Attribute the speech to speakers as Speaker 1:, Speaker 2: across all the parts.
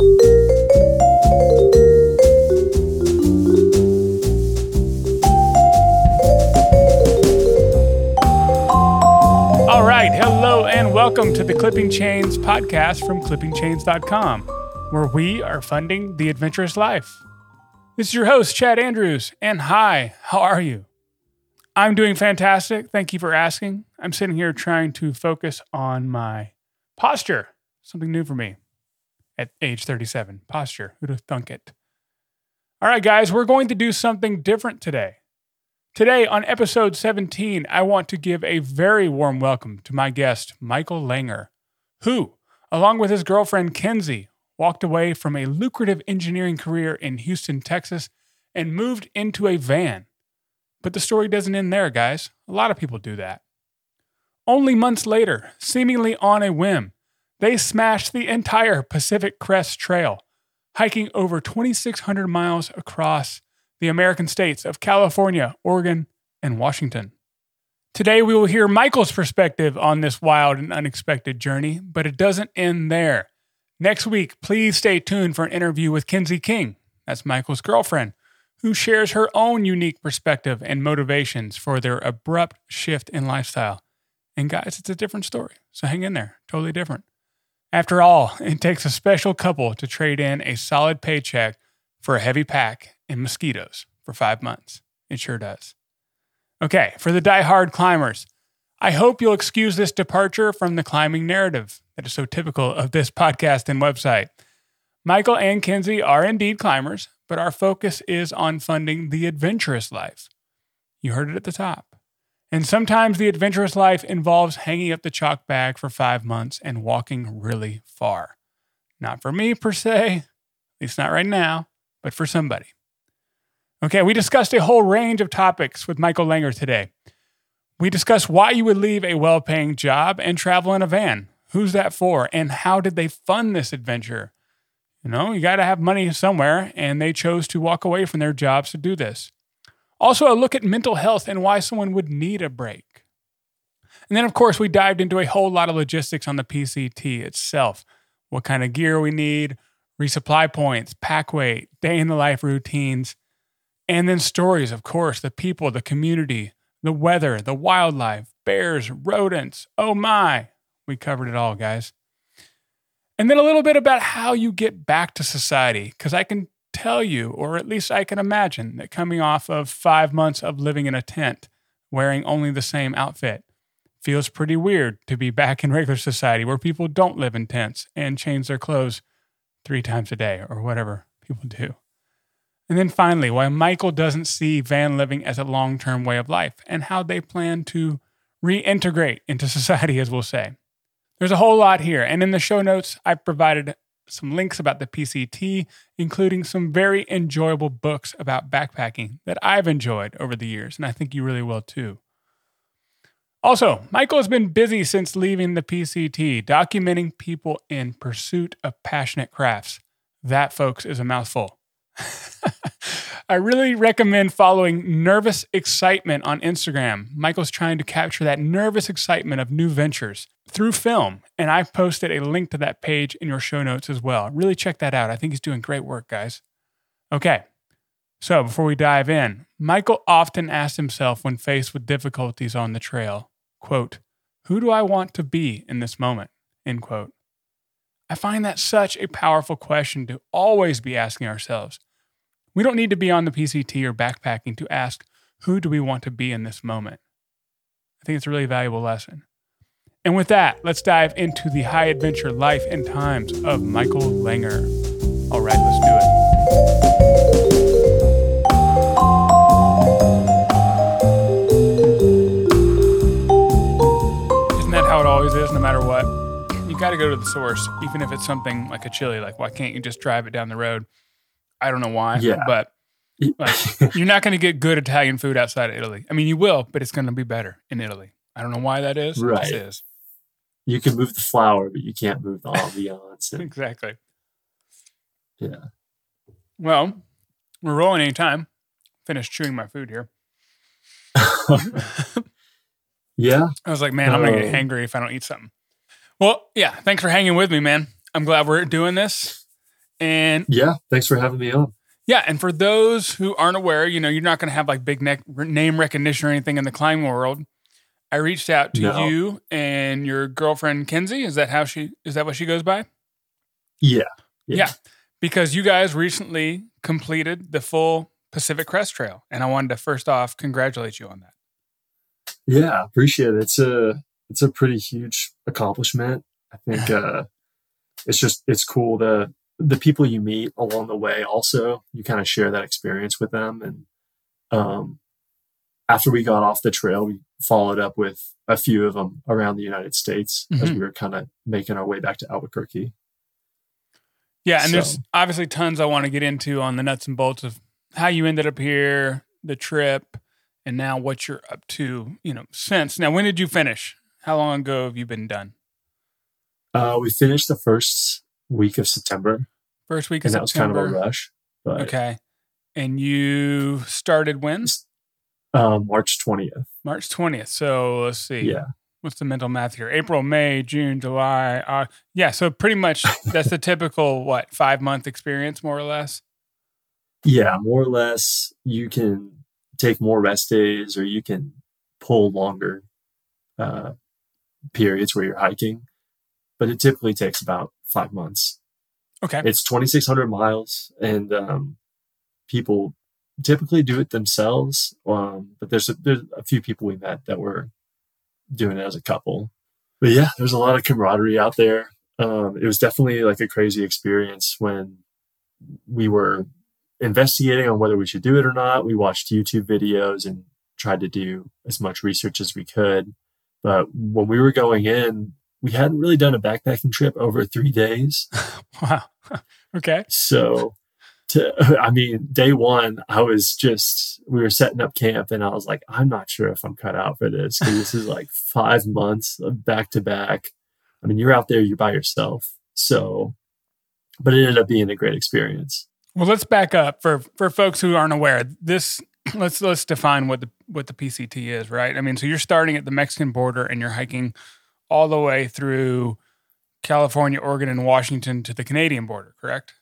Speaker 1: All right. Hello and welcome to the Clipping Chains podcast from clippingchains.com, where we are funding the adventurous life. This is your host, Chad Andrews. And hi, how are you? I'm doing fantastic. Thank you for asking. I'm sitting here trying to focus on my posture, something new for me at age 37. Posture. Who'd have thunk it? All right, guys, we're going to do something different today. Today, on episode 17, I want to give a very warm welcome to my guest, Michael Langer, who, along with his girlfriend Kenzie, walked away from a lucrative engineering career in Houston, Texas, and moved into a van. But the story doesn't end there, guys. A lot of people do that. Only months later, seemingly on a whim, they smashed the entire Pacific Crest Trail, hiking over 2,600 miles across the American states of California, Oregon, and Washington. Today, we will hear Michael's perspective on this wild and unexpected journey, but it doesn't end there. Next week, please stay tuned for an interview with Kenzie King. That's Michael's girlfriend, who shares her own unique perspective and motivations for their abrupt shift in lifestyle. And guys, it's a different story, so hang in there. Totally different. After all, it takes a special couple to trade in a solid paycheck for a heavy pack and mosquitoes for five months. It sure does. Okay, for the die-hard climbers, I hope you'll excuse this departure from the climbing narrative that is so typical of this podcast and website. Michael and Kenzie are indeed climbers, but our focus is on funding the adventurous life. You heard it at the top. And sometimes the adventurous life involves hanging up the chalk bag for five months and walking really far. Not for me per se, at least not right now, but for somebody. Okay, we discussed a whole range of topics with Michael Langer today. We discussed why you would leave a well paying job and travel in a van. Who's that for? And how did they fund this adventure? You know, you got to have money somewhere, and they chose to walk away from their jobs to do this. Also, a look at mental health and why someone would need a break. And then, of course, we dived into a whole lot of logistics on the PCT itself what kind of gear we need, resupply points, pack weight, day in the life routines, and then stories, of course, the people, the community, the weather, the wildlife, bears, rodents. Oh my, we covered it all, guys. And then a little bit about how you get back to society, because I can tell you, or at least I can imagine, that coming off of five months of living in a tent, wearing only the same outfit, feels pretty weird to be back in regular society where people don't live in tents and change their clothes three times a day or whatever people do. And then finally, why Michael doesn't see van living as a long term way of life and how they plan to reintegrate into society, as we'll say. There's a whole lot here. And in the show notes, I've provided some links about the PCT, including some very enjoyable books about backpacking that I've enjoyed over the years. And I think you really will too. Also, Michael has been busy since leaving the PCT, documenting people in pursuit of passionate crafts. That, folks, is a mouthful. I really recommend following Nervous Excitement on Instagram. Michael's trying to capture that nervous excitement of new ventures through film, and I've posted a link to that page in your show notes as well. Really check that out. I think he's doing great work, guys. Okay, so before we dive in, Michael often asks himself when faced with difficulties on the trail, quote, who do I want to be in this moment? End quote. I find that such a powerful question to always be asking ourselves. We don't need to be on the PCT or backpacking to ask, who do we want to be in this moment? I think it's a really valuable lesson. And with that, let's dive into the high adventure life and times of Michael Langer. All right, let's do it. Isn't that how it always is, no matter what? You got to go to the source, even if it's something like a chili. Like, why can't you just drive it down the road? I don't know why,
Speaker 2: Yeah.
Speaker 1: but like, you're not going to get good Italian food outside of Italy. I mean, you will, but it's going to be better in Italy. I don't know why that is.
Speaker 2: Right.
Speaker 1: is.
Speaker 2: You can move the flower, but you can't move the ambiance. And,
Speaker 1: Exactly.
Speaker 2: yeah.
Speaker 1: Well, we're rolling anytime. Finished chewing my food here.
Speaker 2: Yeah.
Speaker 1: I was like, man, I'm gonna get
Speaker 2: Oh.
Speaker 1: hangry if I don't eat something. Well, yeah, thanks for hanging with me, man. I'm glad we're doing this. And
Speaker 2: Yeah, thanks for having me on.
Speaker 1: yeah, and for those who aren't aware, you know, you're not going to have like big neck, name recognition or anything in the climbing world. I reached out to
Speaker 2: No.
Speaker 1: you and your girlfriend Kenzie. Is that how she? Is that what she goes by?
Speaker 2: Yeah.
Speaker 1: Yeah. Because you guys recently completed the full Pacific Crest Trail, and I wanted to first off congratulate you on that.
Speaker 2: Yeah, appreciate it. It's a it's a pretty huge accomplishment. I think uh it's just it's cool to the people you meet along the way also you kind of share that experience with them and um after we got off the trail we followed up with a few of them around the United States as
Speaker 1: Mhm.
Speaker 2: we were kind of making our way back to Albuquerque.
Speaker 1: Yeah, and there's obviously tons I want to get into on the nuts and bolts of how you ended up here, the trip, and now what you're up to, you know, since. Now, when did you finish? How long ago have you been done?
Speaker 2: Uh we finished the first week of September
Speaker 1: First week of
Speaker 2: and that was kind of a rush. But
Speaker 1: Okay. And you started when?
Speaker 2: um March 20th.
Speaker 1: March 20th. So let's see.
Speaker 2: Yeah.
Speaker 1: What's the mental math here? April, May, June, July. Uh, yeah. So pretty much that's the typical, what, five month experience, more or less?
Speaker 2: Yeah, more or less, you can take more rest days or you can pull longer uh, periods where you're hiking, but it typically takes about five months.
Speaker 1: Okay.
Speaker 2: It's 2,600 miles, and um, people typically do it themselves. Um, but there's a, there's a few people we met that were doing it as a couple. But yeah, there's a lot of camaraderie out there. Um, it was definitely like a crazy experience when we were investigating on whether we should do it or not. We watched YouTube videos and tried to do as much research as we could. But when we were going in, we hadn't really done a backpacking trip over three days.
Speaker 1: Wow. okay.
Speaker 2: So, to, I mean, day one, I was just, we were setting up camp and I was like, I'm not sure if I'm cut out for this because this is like five months of back to back. I mean, you're out there, you're by yourself. So, but it ended up being a great experience.
Speaker 1: Well, let's back up for for folks who aren't aware. This let's let's define what the what the PCT is, right? I mean, so you're starting at the Mexican border and you're hiking all the way through California, Oregon, and Washington to the Canadian border, correct?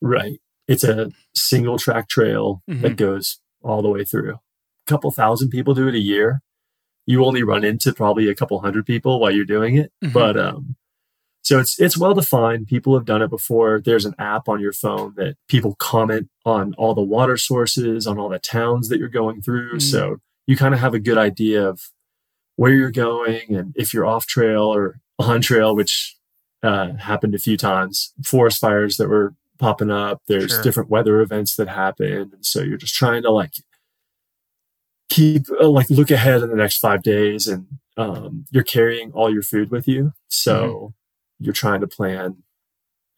Speaker 2: Right. It's a single track trail that goes all the way through. A couple thousand people do it a year. You only run into probably a couple hundred people while you're doing it.
Speaker 1: Mhm.
Speaker 2: But um so it's it's well defined. People have done it before. There's an app on your phone that people comment on all the water sources, on all the towns that you're going through.
Speaker 1: Mm.
Speaker 2: So you kind of have a good idea of where you're going and if you're off trail or on trail, which uh, happened a few times. Forest fires that were popping up. There's
Speaker 1: Sure.
Speaker 2: different weather events that happen, and so you're just trying to like keep uh, like look ahead in the next five days, and um, you're carrying all your food with you, so you're trying to plan.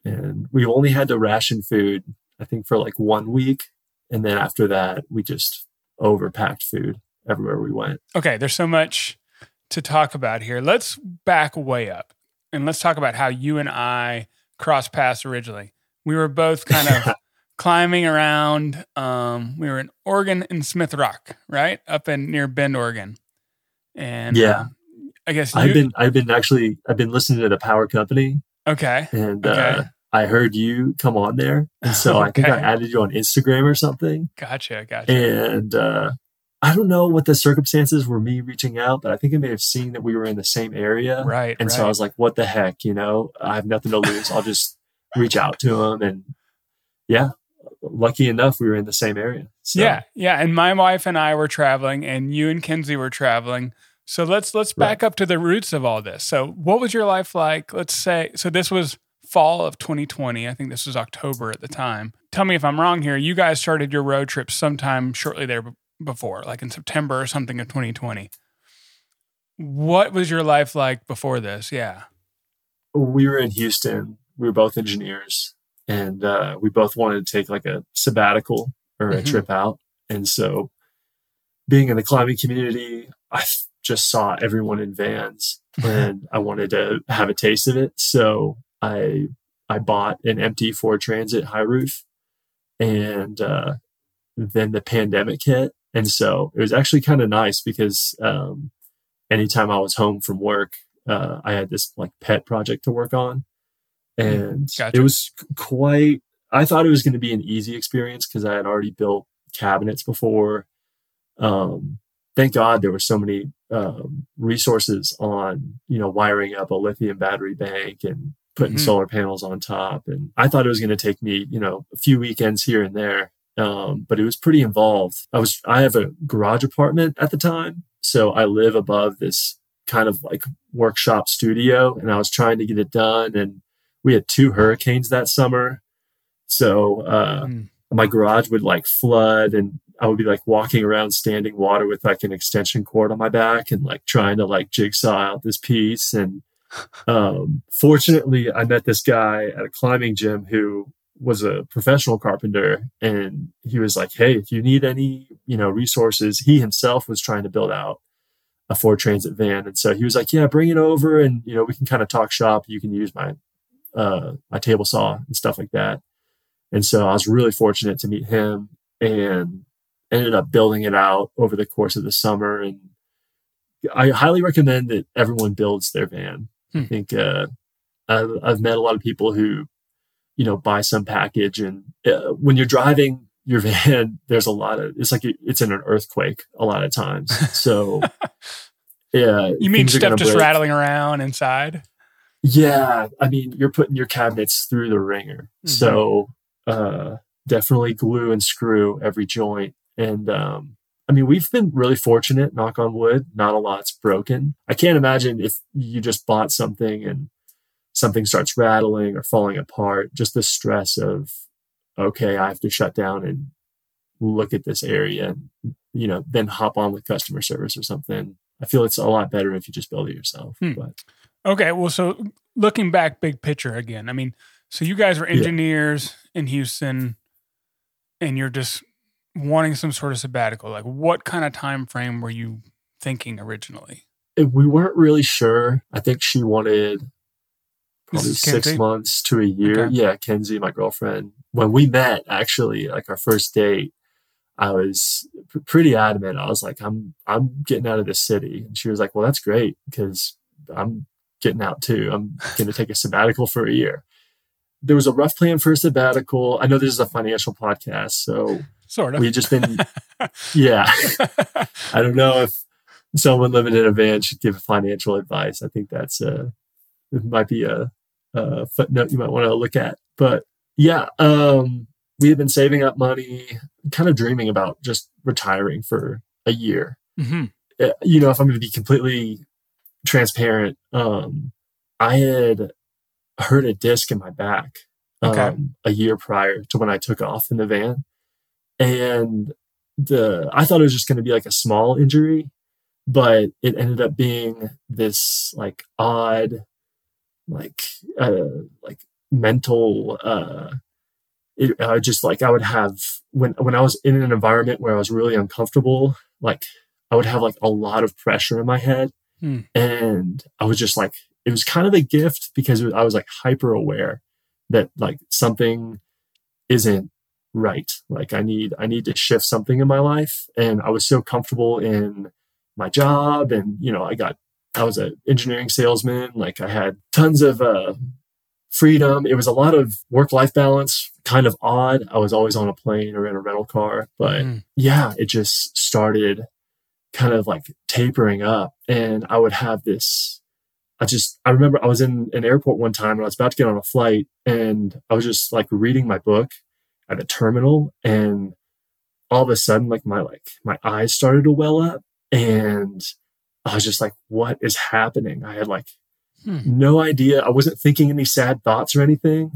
Speaker 2: And we only had to ration food, I think, for like one week, and then after that, we just overpacked food everywhere we went.
Speaker 1: Okay, there's so much to talk about here. Let's back way up and let's talk about how you and I crossed paths originally. We were both kind of climbing around. Um, we were in Oregon in Smith Rock, right up in near Bend, Oregon. And
Speaker 2: Yeah.
Speaker 1: um, I guess you,
Speaker 2: I've been I've been actually I've been listening to the Power Company
Speaker 1: okay.
Speaker 2: and
Speaker 1: Okay.
Speaker 2: uh, I heard you come on there, and so I think I added you on Instagram or something.
Speaker 1: Gotcha, gotcha.
Speaker 2: And uh, I don't know what the circumstances were me reaching out, but I think I may have seen that we were in the same area,
Speaker 1: right,
Speaker 2: and
Speaker 1: right.
Speaker 2: so I was like, "What the heck?" You know, I have nothing to lose. I'll just reach out to him, and yeah, lucky enough, we were in the same area. So,
Speaker 1: Yeah, yeah. And my wife and I were traveling, and you and Kenzie were traveling. So let's let's back up to the roots of all this. So what was your life like? Let's say so this was fall of 2020. I think this was October at the time. Tell me if I'm wrong here. You guys started your road trip sometime shortly there before, like in September or something of 2020. What was your life like before this? Yeah.
Speaker 2: we were in Houston. We were both engineers, and uh, we both wanted to take like a sabbatical or a
Speaker 1: Mhm.
Speaker 2: trip out. And so, being in the climbing community, I just saw everyone in vans, and I wanted to have a taste of it. So I I bought an empty Ford Transit high roof, and uh, then the pandemic hit, and so it was actually kind of nice because um, anytime I was home from work, uh, I had this like pet project to work on. and
Speaker 1: Gotcha.
Speaker 2: it was quite. I thought it was going to be an easy experience because I had already built cabinets before. Um, thank God there were so many um, resources on you know wiring up a lithium battery bank and putting
Speaker 1: Mhm.
Speaker 2: solar panels on top. And I thought it was going to take me you know a few weekends here and there, um, but it was pretty involved. I was I have a garage apartment at the time, so I live above this kind of like workshop studio, and I was trying to get it done. And we had two hurricanes that summer, so uh,
Speaker 1: Mm.
Speaker 2: my garage would like flood and I would be like walking around standing water with like an extension cord on my back and like trying to like jigsaw out this piece. And um, fortunately, I met this guy at a climbing gym who was a professional carpenter and he was like, Hey, if you need any, you know, resources, he himself was trying to build out a Ford Transit van. And so he was like, Yeah, bring it over and, you know, we can kind of talk shop. You can use my, uh, my table saw and stuff like that. And so I was really fortunate to meet him and ended up building it out over the course of the summer. And I highly recommend that everyone builds their van.
Speaker 1: Hmm.
Speaker 2: I think uh, I've, I've met a lot of people who, you know, buy some package, and uh, when you're driving your van, there's a lot of it's like it's in an earthquake a lot of times. So, yeah,
Speaker 1: You mean stuff just
Speaker 2: break.
Speaker 1: rattling around inside?
Speaker 2: Yeah, I mean, you're putting your cabinets through the wringer.
Speaker 1: Mhm.
Speaker 2: So, uh, definitely glue and screw every joint. And, um, I mean, we've been really fortunate, knock on wood, not a lot's broken. I can't imagine if you just bought something and something starts rattling or falling apart, just the stress of, okay, I have to shut down and look at this area and, you know, then hop on with customer service or something. I feel it's a lot better if you just build it yourself.
Speaker 1: Hmm.
Speaker 2: But
Speaker 1: Okay, well, so looking back, big picture again. I mean, so you guys were
Speaker 2: Yeah.
Speaker 1: engineers in Houston, and you're just wanting some sort of sabbatical. Like, what kind of time frame were you thinking originally?
Speaker 2: it- we weren't really sure. I think she wanted probably
Speaker 1: is
Speaker 2: six months to a year.
Speaker 1: Okay.
Speaker 2: Yeah, Kenzie, my girlfriend. When we met, actually, like our first date, I was p- pretty adamant. I was like, "I'm, I'm getting out of this city," and she was like, "Well, that's great because I'm getting out too. I'm going to take a sabbatical for a year." There was a rough plan for a sabbatical. I know this is a financial podcast, so
Speaker 1: Sort of.
Speaker 2: we just been, yeah. I don't know if someone living in a van should give financial advice. I think that's a it might be a, a footnote you might want to look at. But yeah, um, we have been saving up money, kind of dreaming about just retiring for a year.
Speaker 1: hmm
Speaker 2: Uh, You know, if I'm going to be completely transparent, um, I had hurt a disc in my back um,
Speaker 1: Okay.
Speaker 2: a year prior to when I took off in the van, and the I thought it was just going to be like a small injury, but it ended up being this like odd, like uh, like mental. Uh, it, I just like I would have when when I was in an environment where I was really uncomfortable, like I would have like a lot of pressure in my head,
Speaker 1: Hmm.
Speaker 2: and I was just like it was kind of a gift because was, I was like hyper aware that like something isn't right. Like I need I need to shift something in my life, and I was so comfortable in my job, and you know I got I was an engineering salesman. Like I had tons of uh, freedom. It was a lot of work life balance. Kind of odd. I was always on a plane or in a rental car, but
Speaker 1: Mm.
Speaker 2: yeah, it just started kind of like tapering up, and I would have this. I just I remember I was in an airport one time and I was about to get on a flight, and I was just like reading my book at a terminal, and all of a sudden, like my like my eyes started to well up, and I was just like, "What is happening?" I had like
Speaker 1: Hmm.
Speaker 2: no idea. I wasn't thinking any sad thoughts or anything,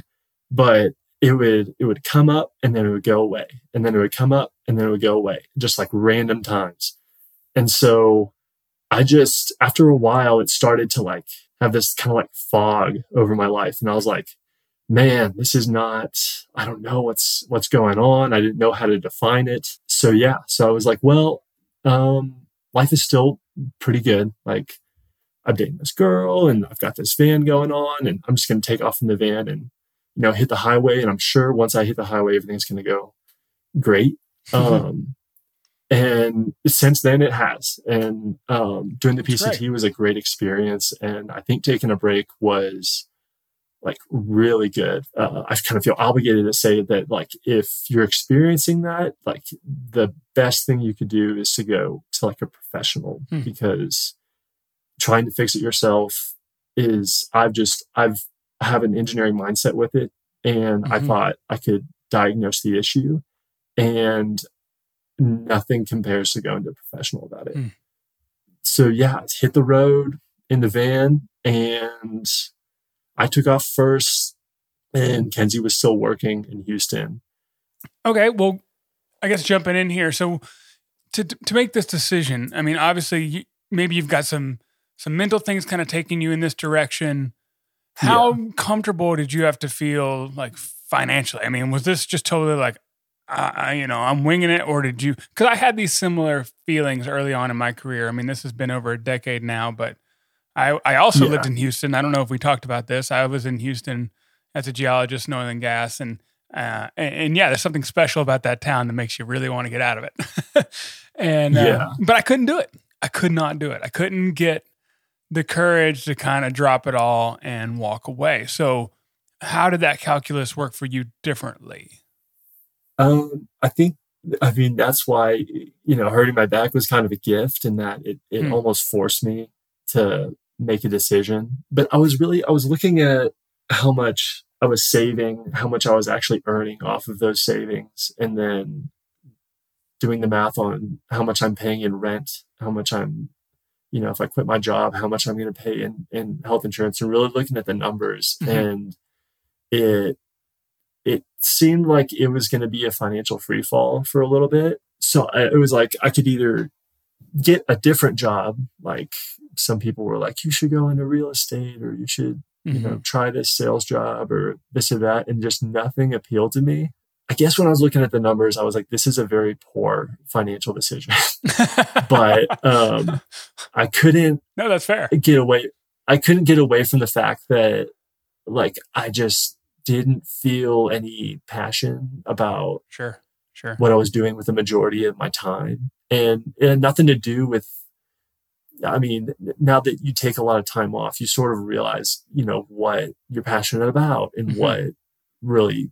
Speaker 2: but it would it would come up and then it would go away, and then it would come up and then it would go away, just like random times. And so I just after a while, it started to like have this kind of like fog over my life, and I was like, man, this is not. I don't know what's what's going on. I didn't know how to define it. So yeah, so I was like, well, um, life is still pretty good. Like I'm dating this girl and I've got this van going on and I'm just going to take off in the van and, you know, hit the highway. And I'm sure once I hit the highway, everything's going to go great. Um, and since then it has. And, um, doing the PCT was a great experience. And I think taking a break was like really good. Uh, I kind of feel obligated to say that like if you're experiencing that, like the best thing you could do is to go to like a professional
Speaker 1: Hmm.
Speaker 2: because trying to fix it yourself is I've just I've I have an engineering mindset with it and I
Speaker 1: Mhm.
Speaker 2: thought I could diagnose the issue and nothing compares to going to a professional about it.
Speaker 1: Hmm.
Speaker 2: So yeah, hit the road in the van and I took off first and Kenzie was still working in Houston.
Speaker 1: Okay, well, I guess jumping in here. So to to make this decision, I mean, obviously, you, maybe you've got some some mental things kind of taking you in this direction. How comfortable did you have to feel like financially? I mean, was this just totally like, I, I you know, I'm winging it, or did you? Because I had these similar feelings early on in my career. I mean, this has been over a decade now, but I I also
Speaker 2: Yeah.
Speaker 1: lived in Houston. I don't know if we talked about this. I was in Houston as a geologist, in oil and gas, and uh, and, and yeah, there's something special about that town that makes you really want to get out of it. and uh,
Speaker 2: Yeah.
Speaker 1: but I couldn't do it. I could not do it. I couldn't get the courage to kind of drop it all and walk away. So, how did that calculus work for you differently?
Speaker 2: Um, I think, I mean, that's why, you know, hurting my back was kind of a gift in that it, it
Speaker 1: Hmm.
Speaker 2: almost forced me to make a decision. But I was really, I was looking at how much I was saving, how much I was actually earning off of those savings, and then doing the math on how much I'm paying in rent, how much I'm, you know, if I quit my job, how much I'm going to pay in, in health insurance, and really looking at the numbers.
Speaker 1: Mhm.
Speaker 2: And it, it seemed like it was going to be a financial free fall for a little bit. So I, it was like I could either get a different job, like some people were like, you should go into real estate or you should, you
Speaker 1: Mm-hmm.
Speaker 2: know, try this sales job or this or that. And just nothing appealed to me. I guess when I was looking at the numbers, I was like, this is a very poor financial decision. but um, I couldn't
Speaker 1: no, that's fair.
Speaker 2: get away. I couldn't get away from the fact that, like, I just didn't feel any passion about
Speaker 1: Sure, sure.
Speaker 2: what I was doing with the majority of my time. And it had nothing to do with, I mean, now that you take a lot of time off, you sort of realize, you know, what you're passionate about and
Speaker 1: Mhm.
Speaker 2: what really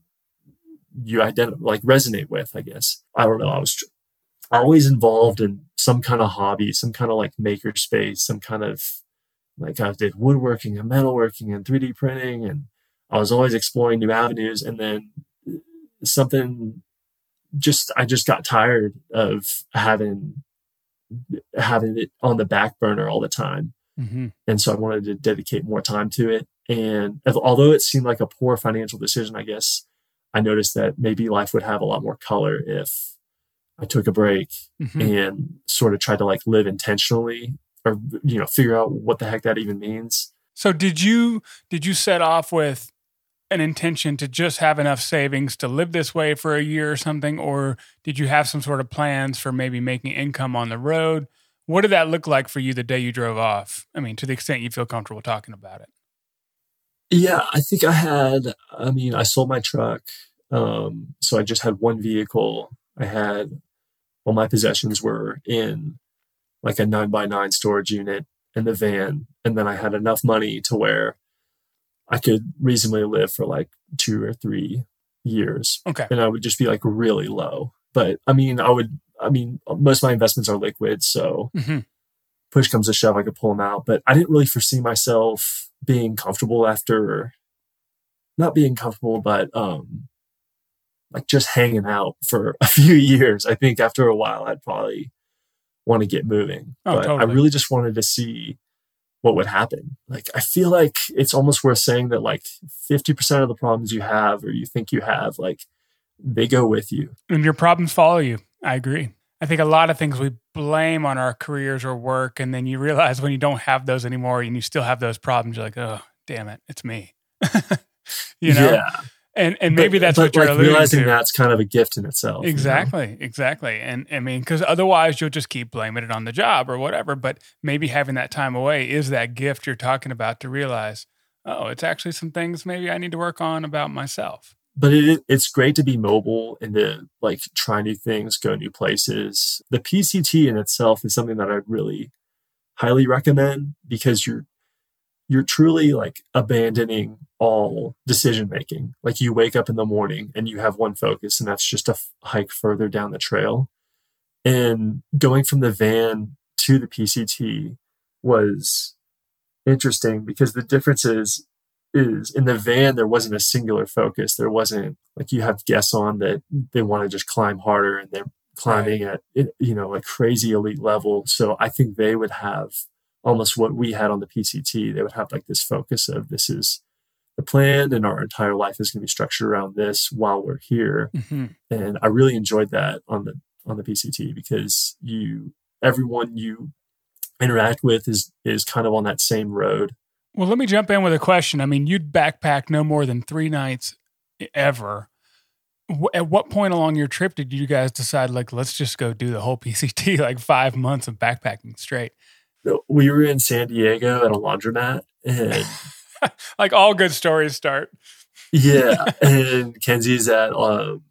Speaker 2: you identify, like resonate with, I guess. I don't know. I was tr- always involved in some kind of hobby, some kind of like maker space, some kind of like I did woodworking and metalworking and 3D printing. And I was always exploring new avenues. And then something just I just got tired of having having it on the back burner all the time,
Speaker 1: hmm
Speaker 2: and so I wanted to dedicate more time to it. And although it seemed like a poor financial decision, I guess I noticed that maybe life would have a lot more color if I took a break
Speaker 1: hmm
Speaker 2: and sort of tried to like live intentionally or you know figure out what the heck that even means.
Speaker 1: So, did you did you set off with an intention to just have enough savings to live this way for a year or something, or did you have some sort of plans for maybe making income on the road? What did that look like for you the day you drove off? I mean, to the extent you feel comfortable talking about it.
Speaker 2: Yeah, I think I had, I mean, I sold my truck. Um, so I just had one vehicle. I had, all my possessions were in like a nine by nine storage unit in the van. And then I had enough money to where I could reasonably live for like two or three years.
Speaker 1: Okay.
Speaker 2: And I would just be like really low. But I mean, I would, I mean, most of my investments are liquid. So
Speaker 1: hmm
Speaker 2: push comes to shove, I could pull them out. But I didn't really foresee myself being comfortable after not being comfortable, but um like just hanging out for a few years. I think after a while I'd probably want to get moving.
Speaker 1: Oh,
Speaker 2: but
Speaker 1: totally.
Speaker 2: I really just wanted to see what would happen. Like I feel like it's almost worth saying that like 50% of the problems you have or you think you have, like they go with you.
Speaker 1: And your problems follow you. I agree. I think a lot of things we blame on our careers or work, and then you realize when you don't have those anymore and you still have those problems, you're like, oh, damn it, it's me. you know?
Speaker 2: yeah.
Speaker 1: And and maybe
Speaker 2: But-
Speaker 1: that's
Speaker 2: but,
Speaker 1: what you're
Speaker 2: like realizing
Speaker 1: to.
Speaker 2: that's kind of a gift in itself. you know?
Speaker 1: Exactly, exactly. And I mean, because otherwise you'll just keep blaming it on the job or whatever. But maybe having that time away is that gift you're talking about to realize, oh, it's actually some things maybe I need to work on about myself.
Speaker 2: but it, it's great to be mobile and to like try new things, go new places. The PCT in itself is something that I really highly recommend because you're you're truly like abandoning all decision making. Like you wake up in the morning and you have one focus, and that's just to f- hike further down the trail. And going from the van to the PCT was interesting because the difference is is in the van there wasn't a singular focus there wasn't like you have guests on that they want to just climb harder and they're climbing right. at you know a crazy elite level so i think they would have almost what we had on the pct they would have like this focus of this is the plan and our entire life is going to be structured around this while we're here mm-hmm. and i really enjoyed that on the on the pct because you everyone you interact with is is kind of on that same road.
Speaker 1: Well, let me jump in with a question. I mean, you'd backpack no more than three nights ever. At what point along your trip did you guys decide, like, let's just go do the whole PCT, like five months of backpacking straight?
Speaker 2: We were in San Diego at a laundromat, and
Speaker 1: like all good stories start.
Speaker 2: yeah, and Kenzie's at um,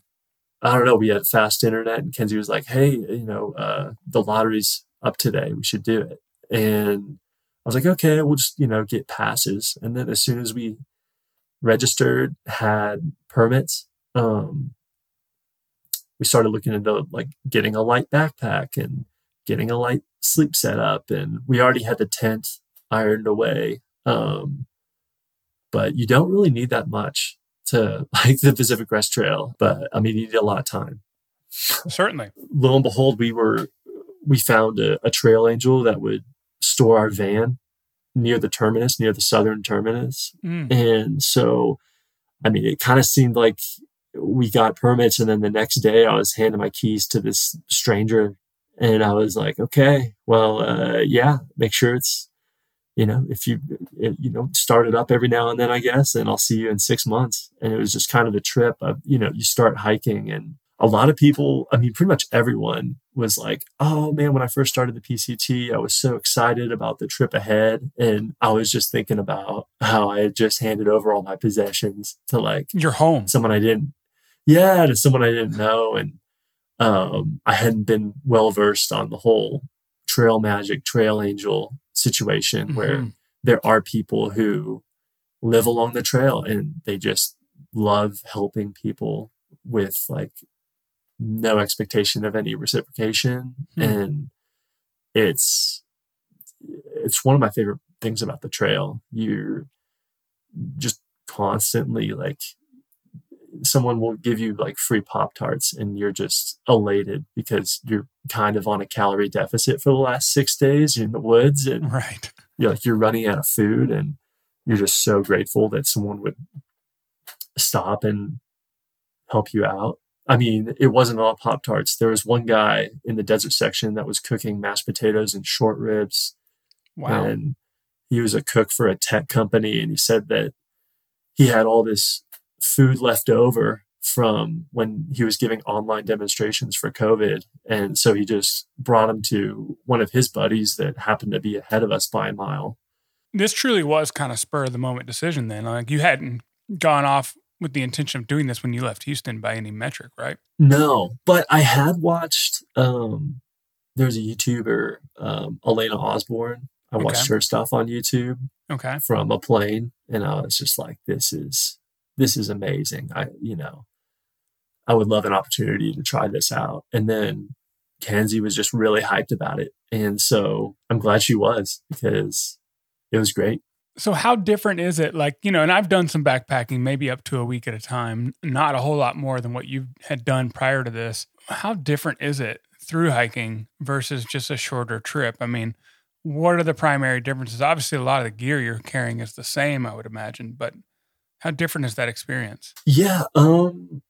Speaker 2: I don't know. We had fast internet, and Kenzie was like, "Hey, you know, uh, the lottery's up today. We should do it. And I was like, okay, we'll just, you know, get passes. And then as soon as we registered, had permits, um, we started looking into like getting a light backpack and getting a light sleep setup. And we already had the tent ironed away. Um, but you don't really need that much to like the Pacific Crest Trail. But I mean, you need a lot of time.
Speaker 1: Certainly.
Speaker 2: Lo and behold, we were we found a, a trail angel that would store our van near the terminus, near the southern terminus. Mm. And so, I mean, it kind of seemed like we got permits. And then the next day, I was handing my keys to this stranger. And I was like, okay, well, uh, yeah, make sure it's, you know, if you, you know, start it up every now and then, I guess, and I'll see you in six months. And it was just kind of a trip of, you know, you start hiking and a lot of people, I mean, pretty much everyone was like, oh man, when I first started the PCT, I was so excited about the trip ahead. And I was just thinking about how I had just handed over all my possessions to like
Speaker 1: your home,
Speaker 2: someone I didn't, yeah, to someone I didn't know. And um, I hadn't been well versed on the whole trail magic, trail angel situation mm-hmm. where there are people who live along the trail and they just love helping people with like no expectation of any reciprocation mm-hmm. and it's it's one of my favorite things about the trail you're just constantly like someone will give you like free pop tarts and you're just elated because you're kind of on a calorie deficit for the last six days in the woods and
Speaker 1: right
Speaker 2: you're like you're running out of food and you're just so grateful that someone would stop and help you out I mean, it wasn't all Pop Tarts. There was one guy in the desert section that was cooking mashed potatoes and short ribs.
Speaker 1: Wow.
Speaker 2: And he was a cook for a tech company. And he said that he had all this food left over from when he was giving online demonstrations for COVID. And so he just brought him to one of his buddies that happened to be ahead of us by a mile.
Speaker 1: This truly was kind of spur of the moment decision then. Like you hadn't gone off with the intention of doing this when you left Houston by any metric, right?
Speaker 2: No, but I had watched. Um, there's a YouTuber, um, Elina Osborne. I watched okay. her stuff on YouTube.
Speaker 1: Okay.
Speaker 2: From a plane, and I was just like, "This is this is amazing." I, you know, I would love an opportunity to try this out. And then Kenzie was just really hyped about it, and so I'm glad she was because it was great.
Speaker 1: So how different is it? Like, you know, and I've done some backpacking, maybe up to a week at a time, not a whole lot more than what you had done prior to this. How different is it through hiking versus just a shorter trip? I mean, what are the primary differences? Obviously, a lot of the gear you're carrying is the same, I would imagine, but how different is that experience?
Speaker 2: Yeah, um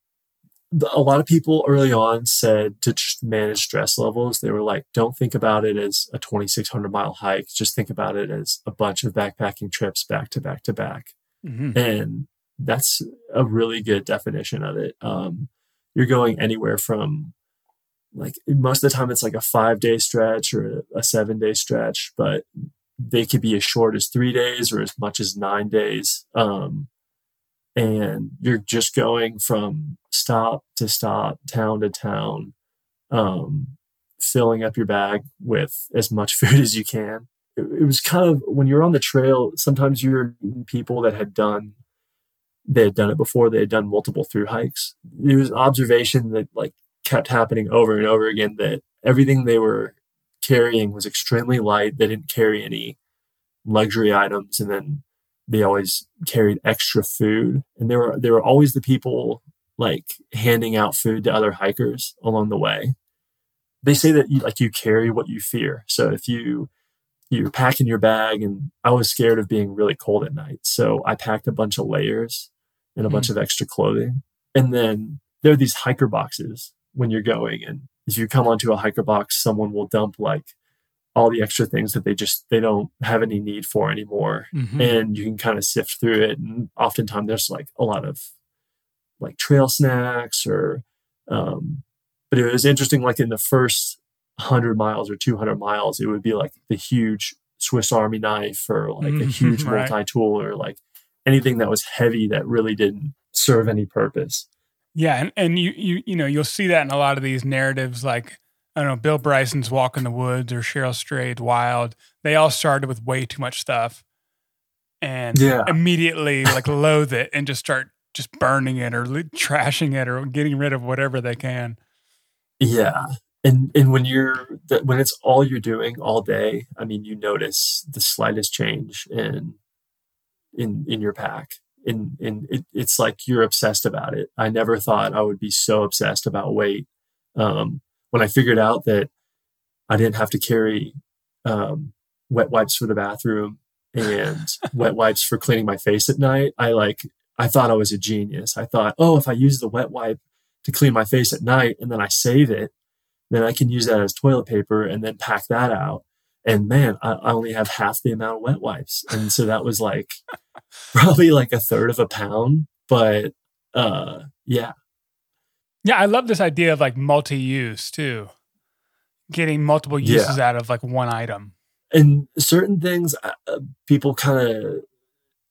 Speaker 2: a lot of people early on said to manage stress levels, they were like, don't think about it as a 2,600 mile hike. Just think about it as a bunch of backpacking trips back to back to back. Mm-hmm. And that's a really good definition of it. Um, you're going anywhere from like most of the time it's like a five day stretch or a, a seven day stretch, but they could be as short as three days or as much as nine days. Um, and you're just going from stop to stop, town to town, um, filling up your bag with as much food as you can. It, it, was kind of when you're on the trail, sometimes you're people that had done they had done it before. They had done multiple through hikes. There was observation that like kept happening over and over again that everything they were carrying was extremely light. They didn't carry any luxury items, and then they always carried extra food. And there were there were always the people like handing out food to other hikers along the way. They say that you like you carry what you fear. So if you you're packing your bag and I was scared of being really cold at night. So I packed a bunch of layers and a mm. bunch of extra clothing. And then there are these hiker boxes when you're going. And if you come onto a hiker box, someone will dump like all the extra things that they just they don't have any need for anymore. Mm-hmm. And you can kind of sift through it. And oftentimes there's like a lot of like trail snacks or um but it was interesting like in the first 100 miles or 200 miles, it would be like the huge Swiss Army knife or like mm-hmm. a huge right. multi tool or like anything that was heavy that really didn't serve any purpose.
Speaker 1: Yeah, and, and you you you know you'll see that in a lot of these narratives, like I don't know, Bill Bryson's Walk in the Woods or Cheryl Strayed's Wild. They all started with way too much stuff, and yeah. immediately like loathe it and just start just burning it or trashing it or getting rid of whatever they can.
Speaker 2: Yeah, and and when you're when it's all you're doing all day, I mean, you notice the slightest change in in in your pack. And, and it, it's like you're obsessed about it. I never thought I would be so obsessed about weight. Um, when I figured out that I didn't have to carry um, wet wipes for the bathroom and wet wipes for cleaning my face at night, I like I thought I was a genius. I thought, oh, if I use the wet wipe to clean my face at night and then I save it, then I can use that as toilet paper and then pack that out. And man, I, I only have half the amount of wet wipes. And so that was like probably like a third of a pound. But uh yeah.
Speaker 1: Yeah, I love this idea of like multi-use too. Getting multiple uses yeah. out of like one item.
Speaker 2: And certain things uh, uh people kind of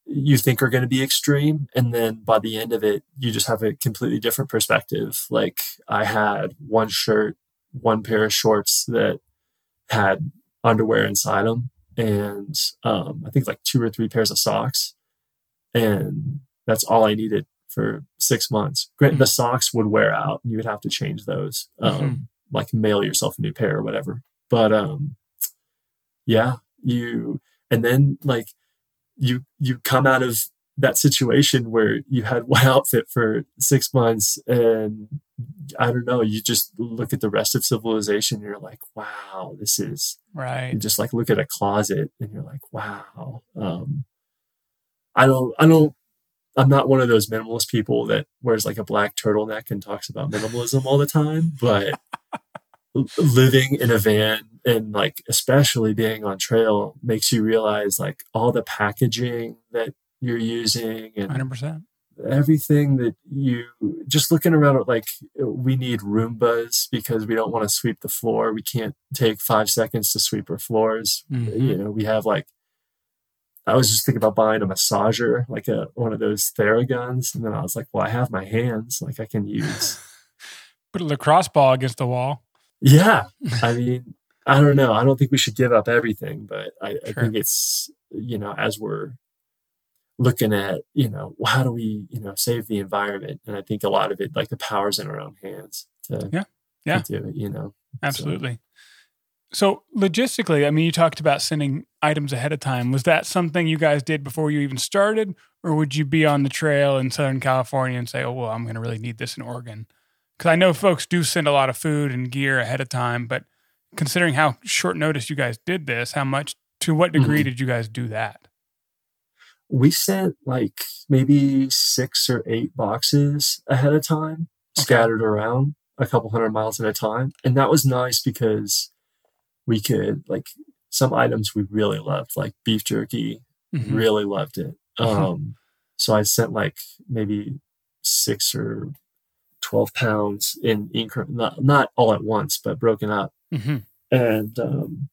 Speaker 2: you think are going to be extreme and then by the end of it you just have a completely different perspective like i had one shirt one pair of shorts that had underwear inside them and um, I think like two or three pairs of socks. And that's all I needed for six months. Mm-hmm. The socks would wear out and you would have to change those, um, mm-hmm. like mail yourself a new pair or whatever. But um, yeah, you, and then like you, you come out of that situation where you had one outfit for six months and I don't know, you just look at the rest of civilization, you're like, wow, this is
Speaker 1: right.
Speaker 2: You just like look at a closet and you're like, wow. Um, I don't, I don't, I'm not one of those minimalist people that wears like a black turtleneck and talks about minimalism all the time, but living in a van and like especially being on trail makes you realize like all the packaging that you're using and
Speaker 1: 100%
Speaker 2: everything that you just looking around like we need Roombas because we don't want to sweep the floor. We can't take five seconds to sweep our floors. Mm-hmm. You know, we have like I was just thinking about buying a massager, like a one of those Theraguns, and then I was like, well, I have my hands, like I can use.
Speaker 1: Put a lacrosse ball against the wall.
Speaker 2: Yeah, I mean, I don't know. I don't think we should give up everything, but I, sure. I think it's you know as we're looking at you know how do we you know save the environment and i think a lot of it like the powers in our own hands to
Speaker 1: yeah yeah
Speaker 2: to do it you know
Speaker 1: absolutely so. So logistically i mean you talked about sending items ahead of time was that something you guys did before you even started or would you be on the trail in southern california and say oh well i'm going to really need this in oregon because i know folks do send a lot of food and gear ahead of time but considering how short notice you guys did this how much to what degree mm-hmm. did you guys do that
Speaker 2: we sent like maybe six or eight boxes ahead of time, okay. scattered around a couple hundred miles at a time. And that was nice because we could like some items we really loved, like beef jerky, mm-hmm. really loved it. Mm-hmm. Um, so I sent like maybe six or 12 pounds in increment, not, not all at once, but broken up. Mm-hmm. And, um,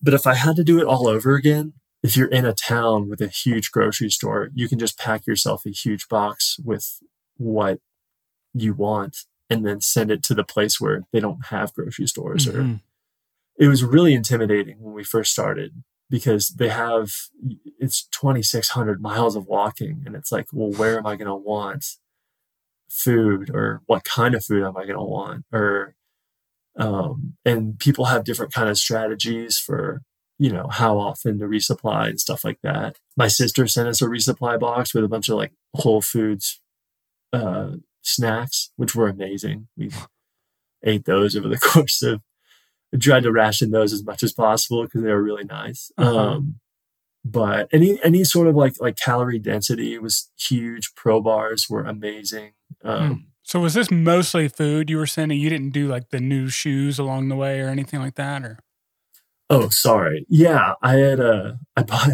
Speaker 2: but if I had to do it all over again, if you're in a town with a huge grocery store, you can just pack yourself a huge box with what you want and then send it to the place where they don't have grocery stores mm-hmm. or it was really intimidating when we first started because they have it's 2600 miles of walking and it's like well where am i going to want food or what kind of food am i going to want? Or um, and people have different kind of strategies for you know how often to resupply and stuff like that. My sister sent us a resupply box with a bunch of like whole foods uh, snacks which were amazing. We ate those over the course of tried to ration those as much as possible because they were really nice. Uh-huh. Um, but any any sort of like like calorie density was huge. Pro bars were amazing. Um,
Speaker 1: mm. So was this mostly food you were sending? You didn't do like the new shoes along the way or anything like that, or?
Speaker 2: Oh, sorry. Yeah, I had a I bought.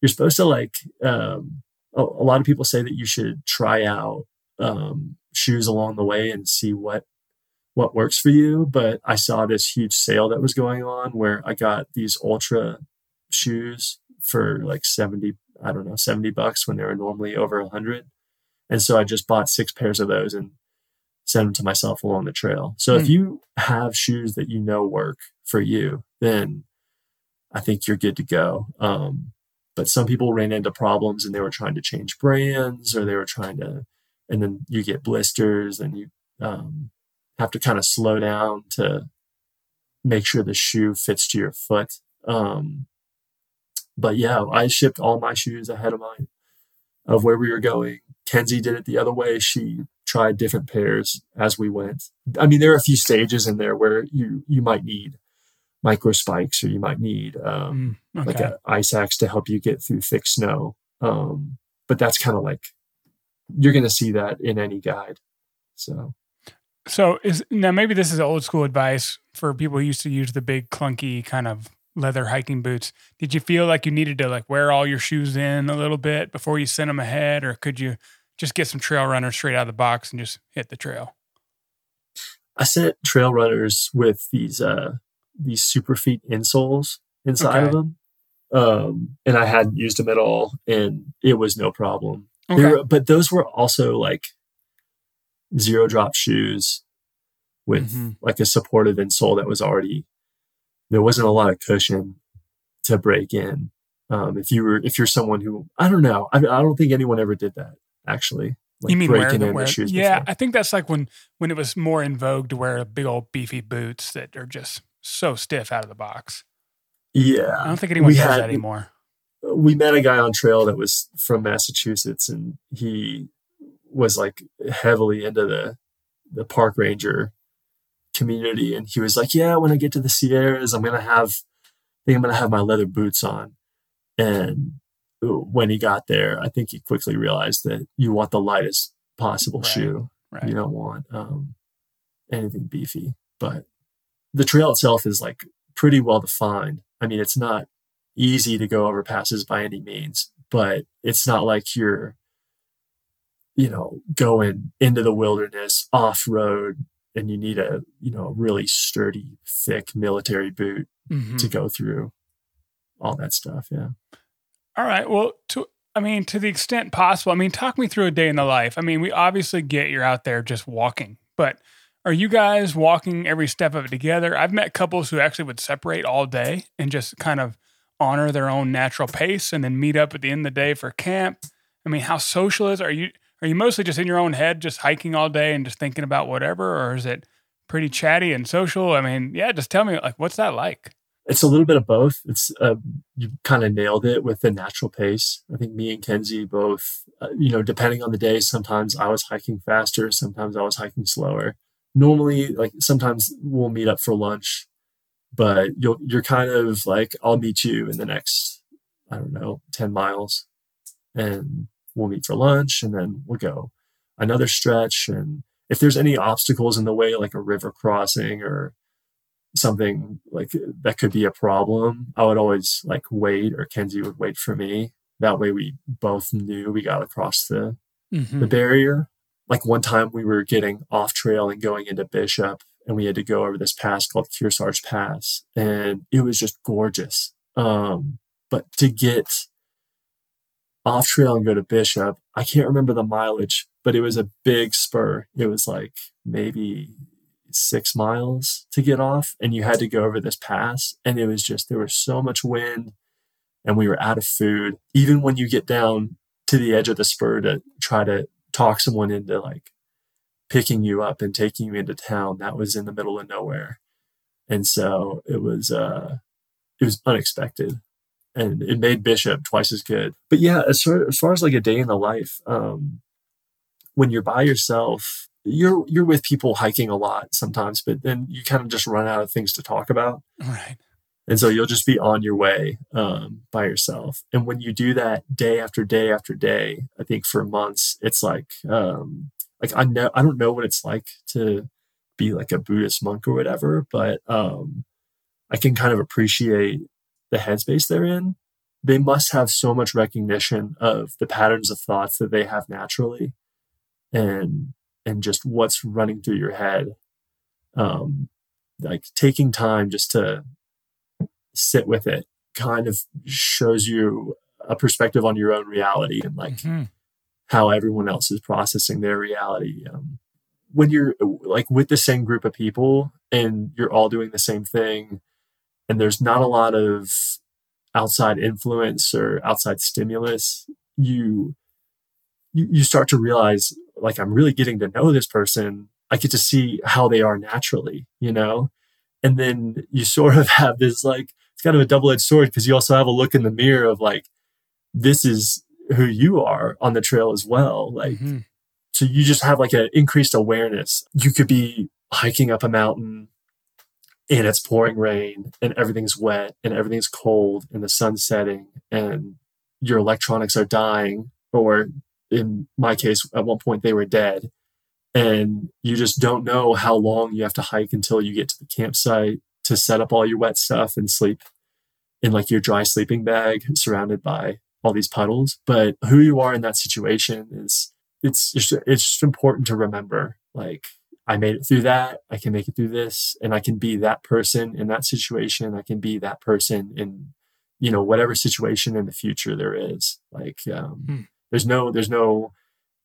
Speaker 2: you're supposed to like. Um, a, a lot of people say that you should try out um, shoes along the way and see what what works for you. But I saw this huge sale that was going on where I got these Altra shoes for like 70, I don't know, 70 bucks when they were normally over a hundred. And so I just bought six pairs of those and sent them to myself along the trail. So mm. if hmm. you have shoes that you know work for you, then I think you're good to go. Um, but some people ran into problems and they were trying to change brands or they were trying to, and then you get blisters and you, um, have to kind of slow down to make sure the shoe fits to your foot. Um, but yeah, I shipped all my shoes ahead of mine of where we were going. Kenzie did it the other way. She tried different pairs as we went. I mean, there are a few stages in there where you you might need micro spikes or you might need um, mm, okay. like an ice axe to help you get through thick snow. Um, but that's kind of like you're going to see that in any guide. So
Speaker 1: so is now maybe this is old school advice for people who used to use the big clunky kind of leather hiking boots. Did you feel like you needed to like wear all your shoes in a little bit before you sent them ahead, or could you just get some trail runners straight out of the box and just hit the trail?
Speaker 2: I sent trail runners with these uh these super Superfeet insoles inside okay. of them. Um, and I hadn't used them at all, and it was no problem. Okay. Were, but those were also like zero drop shoes with mm-hmm. like a supportive insole that was already there wasn't a lot of cushion to break in. Um, if you were if you're someone who I don't know, I, I don't think anyone ever did that actually.
Speaker 1: Like you mean breaking in wear, shoes? Yeah, before. I think that's like when when it was more in vogue to wear big old beefy boots that are just so stiff out of the box.
Speaker 2: Yeah,
Speaker 1: I don't think anyone we does had, that anymore.
Speaker 2: We met a guy on trail that was from Massachusetts, and he was like heavily into the the park ranger community and he was like yeah when i get to the sierras i'm gonna have i think i'm gonna have my leather boots on. And when he got there i think he quickly realized that you want the lightest possible right, shoe. right. you don't want um, anything beefy. But the trail itself is like pretty well defined. I mean it's not easy to go over passes by any means but it's not like you're you know, going into the wilderness off road and you need a, you know, a really sturdy, thick military boot mm-hmm. to go through all that stuff. Yeah.
Speaker 1: All right. Well, to, I mean, to the extent possible, I mean, talk me through a day in the life. I mean, we obviously get you're out there just walking, but are you guys walking every step of it together? I've met couples who actually would separate all day and just kind of honor their own natural pace and then meet up at the end of the day for camp. I mean, how social is? Are you are you mostly just in your own head, just hiking all day and just thinking about whatever, or is it pretty chatty and social? I mean, yeah, just tell me, like, what's that like?
Speaker 2: It's a little bit of both. It's uh, you kind of nailed it with the natural pace. I think me and Kenzie both, uh, you know, depending on the day, sometimes I was hiking faster, sometimes I was hiking slower. Normally, like sometimes we'll meet up for lunch, but you'll you're kind of like I'll meet you in the next I don't know ten miles, and we'll meet for lunch and then we'll go another stretch. And if there's any obstacles in the way, like a river crossing or something like that could be a problem, I would always like wait or Kenzie would wait for me. That way we both knew we got across the mm-hmm. the barrier. Like one time we were getting off trail and going into Bishop and we had to go over this pass called Kearsarge Pass and it was just gorgeous. Um, but to get off trail and go to Bishop. I can't remember the mileage, but it was a big spur. It was like maybe six miles to get off, and you had to go over this pass. And it was just, there was so much wind. and we were out of food. Even when you get down to the edge of the spur to try to talk someone into like picking you up and taking you into town, that was in the middle of nowhere. And so it was, uh, it was unexpected and it made Bishop twice as good. But yeah, as far as, far as like a day in the life, um, when you're by yourself, you're you're with people hiking a lot sometimes, but then you kind of just run out of things to talk about.
Speaker 1: Right.
Speaker 2: And so you'll just be on your way um, by yourself. And when you do that day after day after day, I think for months, it's like um, like I know I don't know what it's like to be like a Buddhist monk or whatever, but um, I can kind of appreciate the headspace they're in. They must have so much recognition of the patterns of thoughts that they have naturally, and and just what's running through your head. Um, like taking time just to sit with it kind of shows you a perspective on your own reality and like mm-hmm. how everyone else is processing their reality. Um, when you're like with the same group of people and you're all doing the same thing, and there's not a lot of outside influence or outside stimulus, you you, you start to realize like I'm really getting to know this person. I get to see how they are naturally, you know? And then you sort of have this like, it's kind of a double edged sword because you also have a look in the mirror of like, this is who you are on the trail as well. Like, mm-hmm. so you just have like an increased awareness. You could be hiking up a mountain and it's pouring rain and everything's wet and everything's cold and the sun's setting and your electronics are dying or in my case, at one point they were dead. And you just don't know how long you have to hike until you get to the campsite to set up all your wet stuff and sleep in like your dry sleeping bag surrounded by all these puddles. But who you are in that situation is it's just, it's just important to remember like I made it through that. I can make it through this and I can be that person in that situation. I can be that person in, you know, whatever situation in the future there is. Like, um, hmm. There's no, there's no,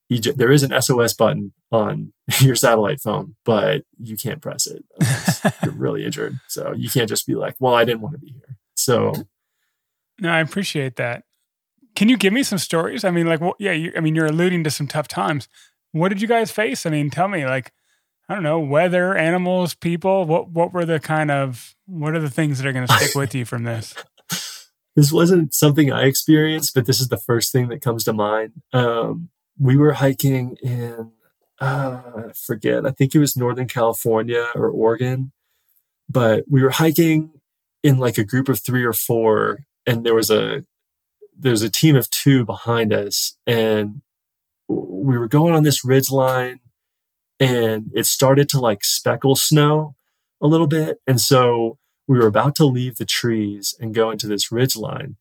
Speaker 2: there is an SOS button on your satellite phone, but you can't press it. you're really injured. So you can't just be like, well, I didn't want to be here. So.
Speaker 1: No, I appreciate that. Can you give me some stories? I mean, like, well, yeah, you, I mean, you're alluding to some tough times. What did you guys face? I mean, tell me, like, I don't know, weather, animals, people. What what were the kind of what are the things that are going to stick with you from this?
Speaker 2: this wasn't something I experienced, but this is the first thing that comes to mind. Um, we were hiking in, uh, I forget, I think it was Northern California or Oregon, but we were hiking in like a group of three or four, and there was a there's a team of two behind us, and we were going on this ridge line, and it started to like speckle snow a little bit, and so we were about to leave the trees and go into this ridge line.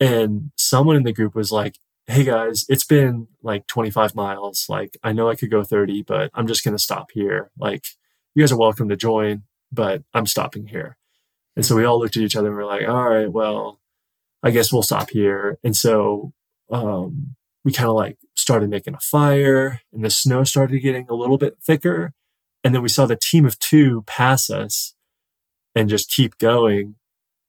Speaker 2: And someone in the group was like, Hey guys, it's been like 25 miles. Like, I know I could go 30, but I'm just going to stop here. Like, you guys are welcome to join, but I'm stopping here. And so we all looked at each other and we're like, all right, well, I guess we'll stop here. And so, um, we kind of like started making a fire and the snow started getting a little bit thicker. And then we saw the team of two pass us and just keep going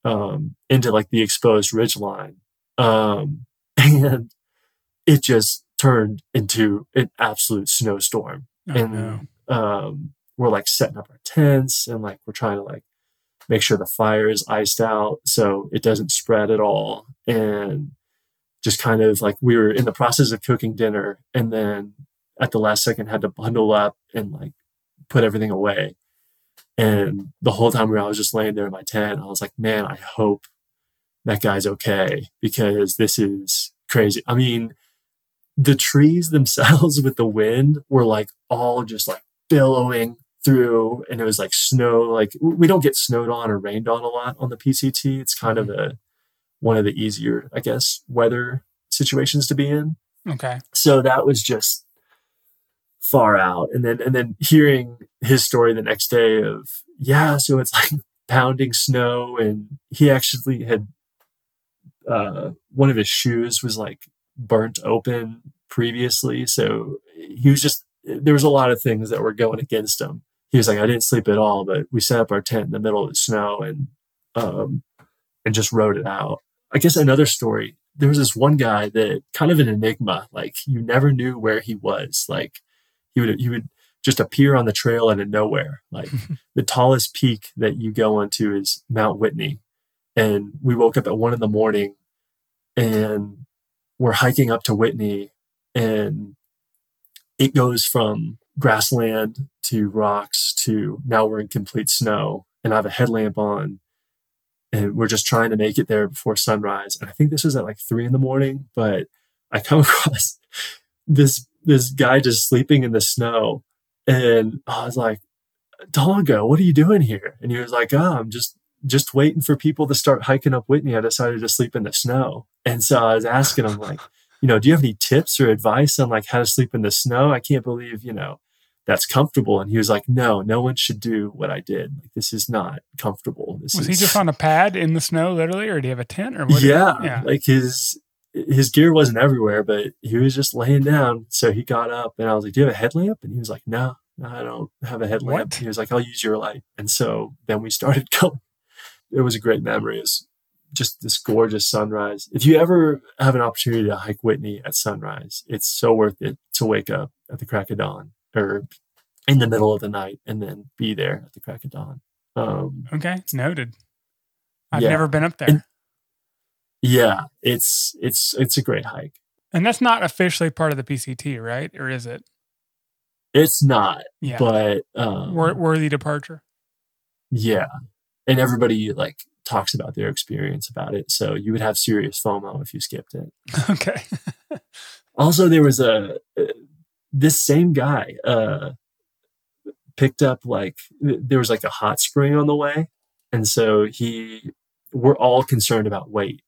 Speaker 2: um, into like the exposed ridge line. Um, and it just turned into an absolute snowstorm. Oh, and no. um, we're like setting up our tents and like we're trying to like make sure the fire is iced out so it doesn't spread at all. And just kind of like we were in the process of cooking dinner and then at the last second had to bundle up and like put everything away. And the whole time where I was just laying there in my tent, I was like, man, I hope that guy's okay because this is crazy. I mean, the trees themselves with the wind were like all just like billowing through and it was like snow like we don't get snowed on or rained on a lot on the PCT it's kind of mm-hmm. a one of the easier I guess weather situations to be in.
Speaker 1: Okay.
Speaker 2: So that was just far out. And then and then hearing his story the next day of yeah so it's like pounding snow and he actually had uh, one of his shoes was like burnt open previously. So he was just there was a lot of things that were going against him. He was like i didn't sleep at all but we set up our tent in the middle of the snow and um and just wrote it out I guess another story. There was this one guy that kind of an enigma. Like you never knew where he was. Like he would he would just appear on the trail out of nowhere. Like the tallest peak that you go onto is Mount Whitney. And we woke up at one in the morning and we're hiking up to Whitney and it goes from grassland to rocks to now we're in complete snow and I have a headlamp on and we're just trying to make it there before sunrise. And I think this was at like three in the morning, but I come across this this guy just sleeping in the snow. And I was like, Dongo, what are you doing here? And he was like, Oh, I'm just just waiting for people to start hiking up Whitney. I decided to sleep in the snow. And so I was asking him like, you know, do you have any tips or advice on like how to sleep in the snow? I can't believe, you know, that's comfortable. And he was like, no, no one should do what I did. Like, this is not comfortable. This
Speaker 1: was
Speaker 2: is...
Speaker 1: he just on a pad in the snow, literally, or do you have a tent or what?
Speaker 2: Yeah, yeah, like his his gear wasn't everywhere, but he was just laying down. So he got up, and I was like, "Do you have a headlamp?" And he was like, "No, I don't have a headlamp." What? He was like, "I'll use your light." And so then we started going. It was a great memory. It was just this gorgeous sunrise. If you ever have an opportunity to hike Whitney at sunrise, it's so worth it to wake up at the crack of dawn or in the middle of the night and then be there at the crack of dawn. Um,
Speaker 1: okay, noted. I've yeah. never been up there.
Speaker 2: And, yeah, it's it's it's a great hike.
Speaker 1: And that's not officially part of the PCT, right? Or is it?
Speaker 2: It's not. Yeah. But um,
Speaker 1: worthy departure.
Speaker 2: Yeah, and everybody like talks about their experience about it. So you would have serious FOMO if you skipped it.
Speaker 1: Okay.
Speaker 2: also, there was a this same guy uh, picked up like there was like a hot spring on the way, and so he we're all concerned about weight.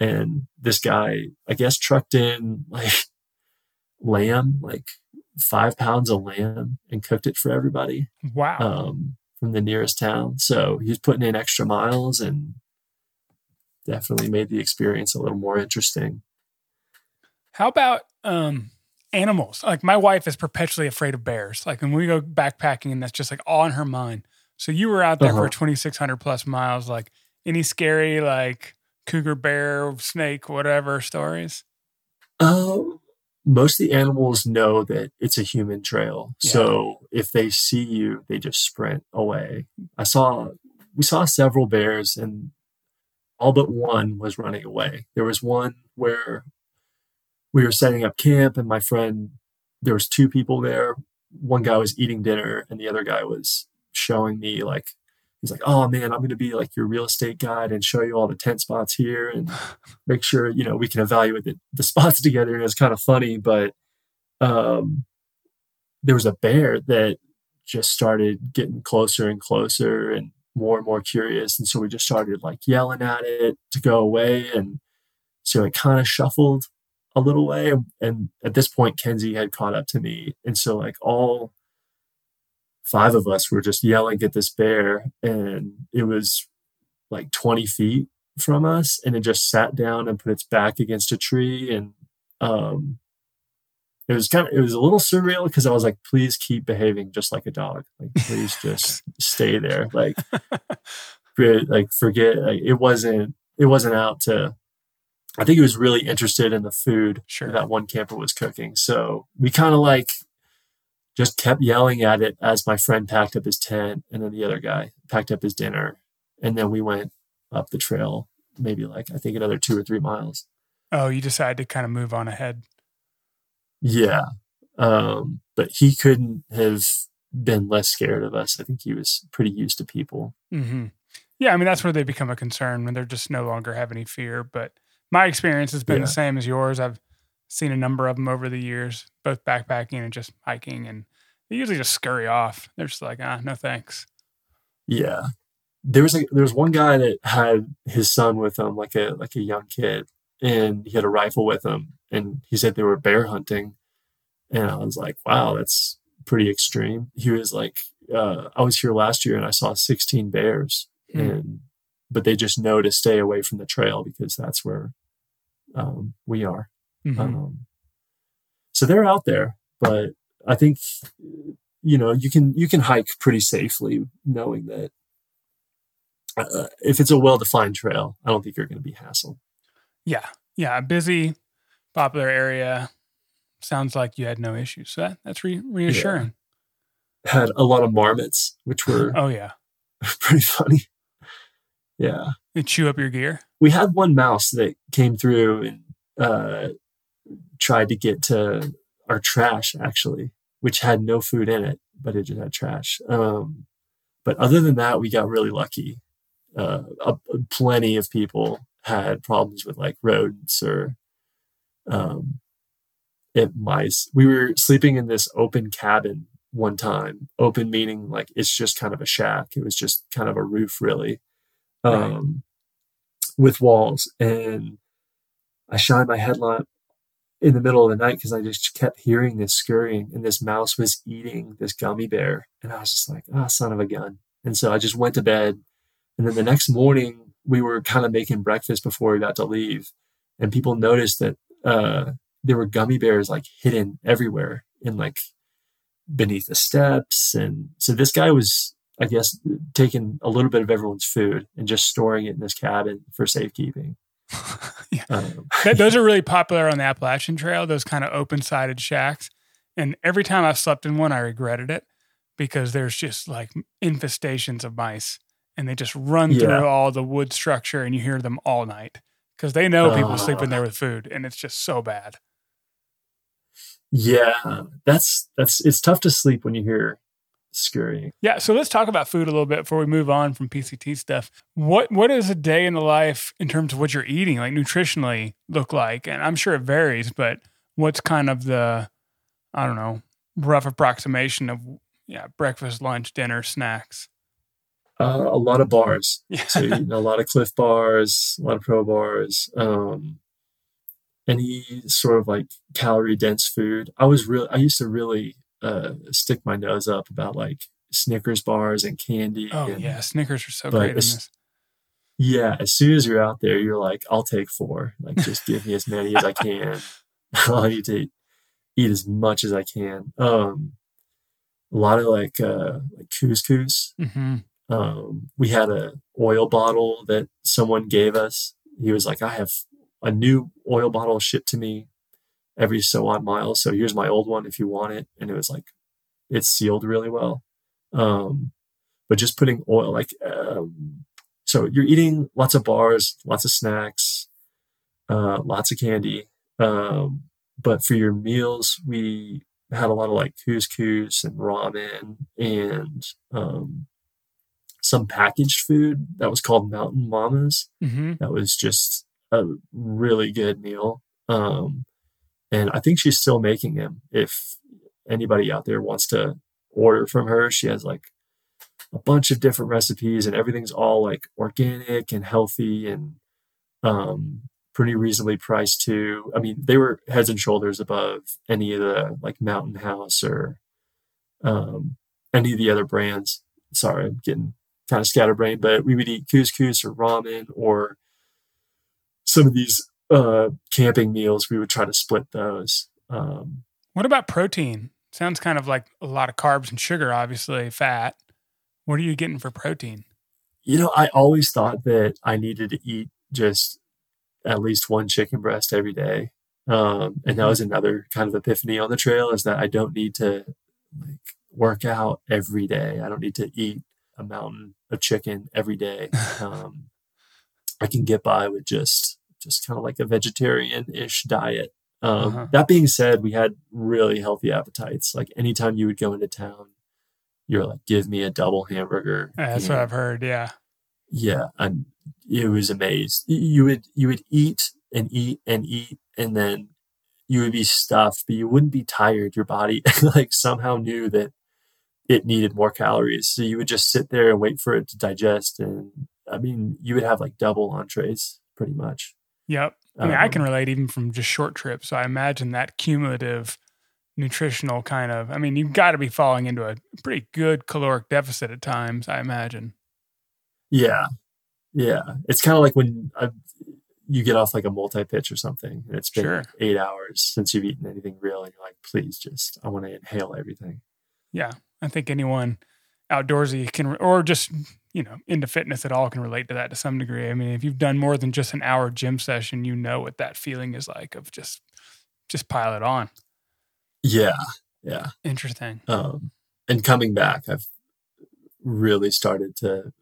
Speaker 2: And this guy, I guess, trucked in like lamb, like five pounds of lamb, and cooked it for everybody.
Speaker 1: Wow.
Speaker 2: Um, from the nearest town. So he was putting in extra miles and definitely made the experience a little more interesting.
Speaker 1: How about um, animals? Like my wife is perpetually afraid of bears. Like when we go backpacking, and that's just like all in her mind. So you were out there uh-huh. for 2,600 plus miles. Like any scary like cougar, bear, snake, whatever stories?
Speaker 2: Um, most of the animals know that it's a human trail. Yeah. So if they see you, they just sprint away. I saw, we saw several bears and all but one was running away. There was one where we were setting up camp and my friend, there was two people there. One guy was eating dinner and the other guy was showing me like he's like, oh man, I'm going to be like your real estate guide and show you all the tent spots here and make sure, you know, we can evaluate the, the spots together. And it's kind of funny, but um, there was a bear that just started getting closer and closer and more and more curious. And so we just started like yelling at it to go away. And so it kind of shuffled a little way. And at this point, Kenzie had caught up to me. And so like all five of us were just yelling at this bear and it was like 20 feet from us and it just sat down and put its back against a tree and um it was kind of it was a little surreal because I was like, please keep behaving just like a dog. Like please just stay there. Like like forget like it wasn't it wasn't out to I think he was really interested in the food
Speaker 1: sure.
Speaker 2: that one camper was cooking. So we kind of like just kept yelling at it as my friend packed up his tent and then the other guy packed up his dinner. And then we went up the trail, maybe like, I think another two or three miles.
Speaker 1: Oh, you decided to kind of move on ahead.
Speaker 2: Yeah. Um, but he couldn't have been less scared of us. I think he was pretty used to people.
Speaker 1: Mm-hmm. Yeah. I mean, that's where they become a concern when they're just no longer have any fear. But my experience has been yeah. the same as yours. I've seen a number of them over the years, both backpacking and just hiking, and they usually just scurry off. They're just like, ah, no thanks.
Speaker 2: Yeah, there was like there was one guy that had his son with him, like a like a young kid, and he had a rifle with him, and he said they were bear hunting, and I was like, wow, that's pretty extreme. He was like, uh, I was here last year and I saw 16 bears, mm. and but they just know to stay away from the trail because that's where um, we are. Mm-hmm. Um, so they're out there, but I think you know you can you can hike pretty safely knowing that uh, if it's a well-defined trail, I don't think you're going to be hassled.
Speaker 1: Yeah. Yeah. Busy, popular area. Sounds like you had no issues. So that, that's re- reassuring.
Speaker 2: Had a lot of marmots, which were
Speaker 1: Oh, yeah.
Speaker 2: pretty funny. Yeah.
Speaker 1: They chew up your gear.
Speaker 2: We had one mouse that came through and uh, tried to get to our trash, actually, which had no food in it, but it just had trash. Um, but other than that, we got really lucky. Uh, uh, plenty of people had problems with like rodents or um, it mice. We were sleeping in this open cabin one time. Open meaning like it's just kind of a shack. It was just kind of a roof, really, um,
Speaker 1: Right.
Speaker 2: with walls. And I shined my headlamp in the middle of the night because I just kept hearing this scurrying, and this mouse was eating this gummy bear, and I was just like, "Ah, son of a gun!" And so I just went to bed. And then the next morning, we were kind of making breakfast before we got to leave, and people noticed that uh, there were gummy bears like hidden everywhere in like beneath the steps. And so this guy was, I guess, taking a little bit of everyone's food and just storing it in this cabin for safekeeping.
Speaker 1: Yeah.
Speaker 2: Um,
Speaker 1: Th- those are really popular on the Appalachian Trail, those kind of open sided shacks. And every time I've slept in one, I regretted it because there's just like infestations of mice and they just run
Speaker 2: Yeah.
Speaker 1: through all the wood structure and you hear them all night because they know people sleep in there with food and it's just so bad.
Speaker 2: yeah, that's that's it's tough to sleep when you hear scurrying.
Speaker 1: Yeah, so let's talk about food a little bit before we move on from PCT stuff. What what is a day in the life in terms of what you're eating, like nutritionally, look like? And I'm sure it varies, but what's kind of the I don't know rough approximation of yeah breakfast, lunch, dinner, snacks?
Speaker 2: Uh, a lot of bars.
Speaker 1: Yeah,
Speaker 2: So you know, a lot of Clif bars, a lot of Pro bars. Um, any sort of like calorie dense food. I was really, I used to really uh, stick my nose up about like Snickers bars and candy.
Speaker 1: oh
Speaker 2: and,
Speaker 1: yeah, Snickers are so great in this.
Speaker 2: Yeah, as soon as you're out there, you're like, I'll take four. Like, just give me as many as I can. I'll eat to eat as much as I can. Um, a lot of like uh, like couscous.
Speaker 1: hmm
Speaker 2: Um, we had a oil bottle that someone gave us. He was like, I have a new oil bottle shipped to me every so odd miles. So here's my old one if you want it. And it was like, it's sealed really well. Um, but just putting oil, like, um, so you're eating lots of bars, lots of snacks, uh, lots of candy. Um, but for your meals, we had a lot of like couscous and ramen and, um, some packaged food that was called Mountain Mamas.
Speaker 1: hmm
Speaker 2: That was just a really good meal. Um, and I think she's still making them. If anybody out there wants to order from her, she has like a bunch of different recipes, and everything's all like organic and healthy and um, pretty reasonably priced too. I mean, they were heads and shoulders above any of the like Mountain House or um, any of the other brands. Sorry, I'm getting kind of scatterbrained, but we would eat couscous or ramen or some of these uh, camping meals. We would try to split those. Um,
Speaker 1: What about protein? Sounds kind of like a lot of carbs and sugar, obviously fat. What are you getting for protein?
Speaker 2: you know, I always thought that I needed to eat just at least one chicken breast every day. Um, and that was another kind of epiphany on the trail is that I don't need to like work out every day. I don't need to eat a mountain of chicken every day. Um, I can get by with just just kind of like a vegetarian-ish diet. Um,
Speaker 1: Uh-huh.
Speaker 2: That being said, we had really healthy appetites. Like anytime you would go into town, you're like, give me a double hamburger.
Speaker 1: That's what I've heard. Yeah.
Speaker 2: yeah and it was amazed you would you would eat and eat and eat and then you would be stuffed but you wouldn't be tired your body like somehow knew that it needed more calories so you would just sit there and wait for it to digest and i mean you would have like double entrees pretty much
Speaker 1: Yep. I mean, I
Speaker 2: Um,
Speaker 1: can relate even from just short trips. So I imagine that cumulative nutritional kind of, I mean, you've got to be falling into a pretty good caloric deficit at times, I imagine.
Speaker 2: yeah yeah it's kind of like when I, you get off like a multi-pitch or something and it's been
Speaker 1: Sure.
Speaker 2: like eight hours since you've eaten anything real and you're like please just i want to inhale everything
Speaker 1: Yeah. I think anyone outdoorsy can, or just, you know into fitness at all can relate to that to some degree. I mean, if you've done more than just an hour gym session, you know what that feeling is like of just just pile it on.
Speaker 2: Yeah, yeah.
Speaker 1: Interesting.
Speaker 2: Um, and coming back, I've really started to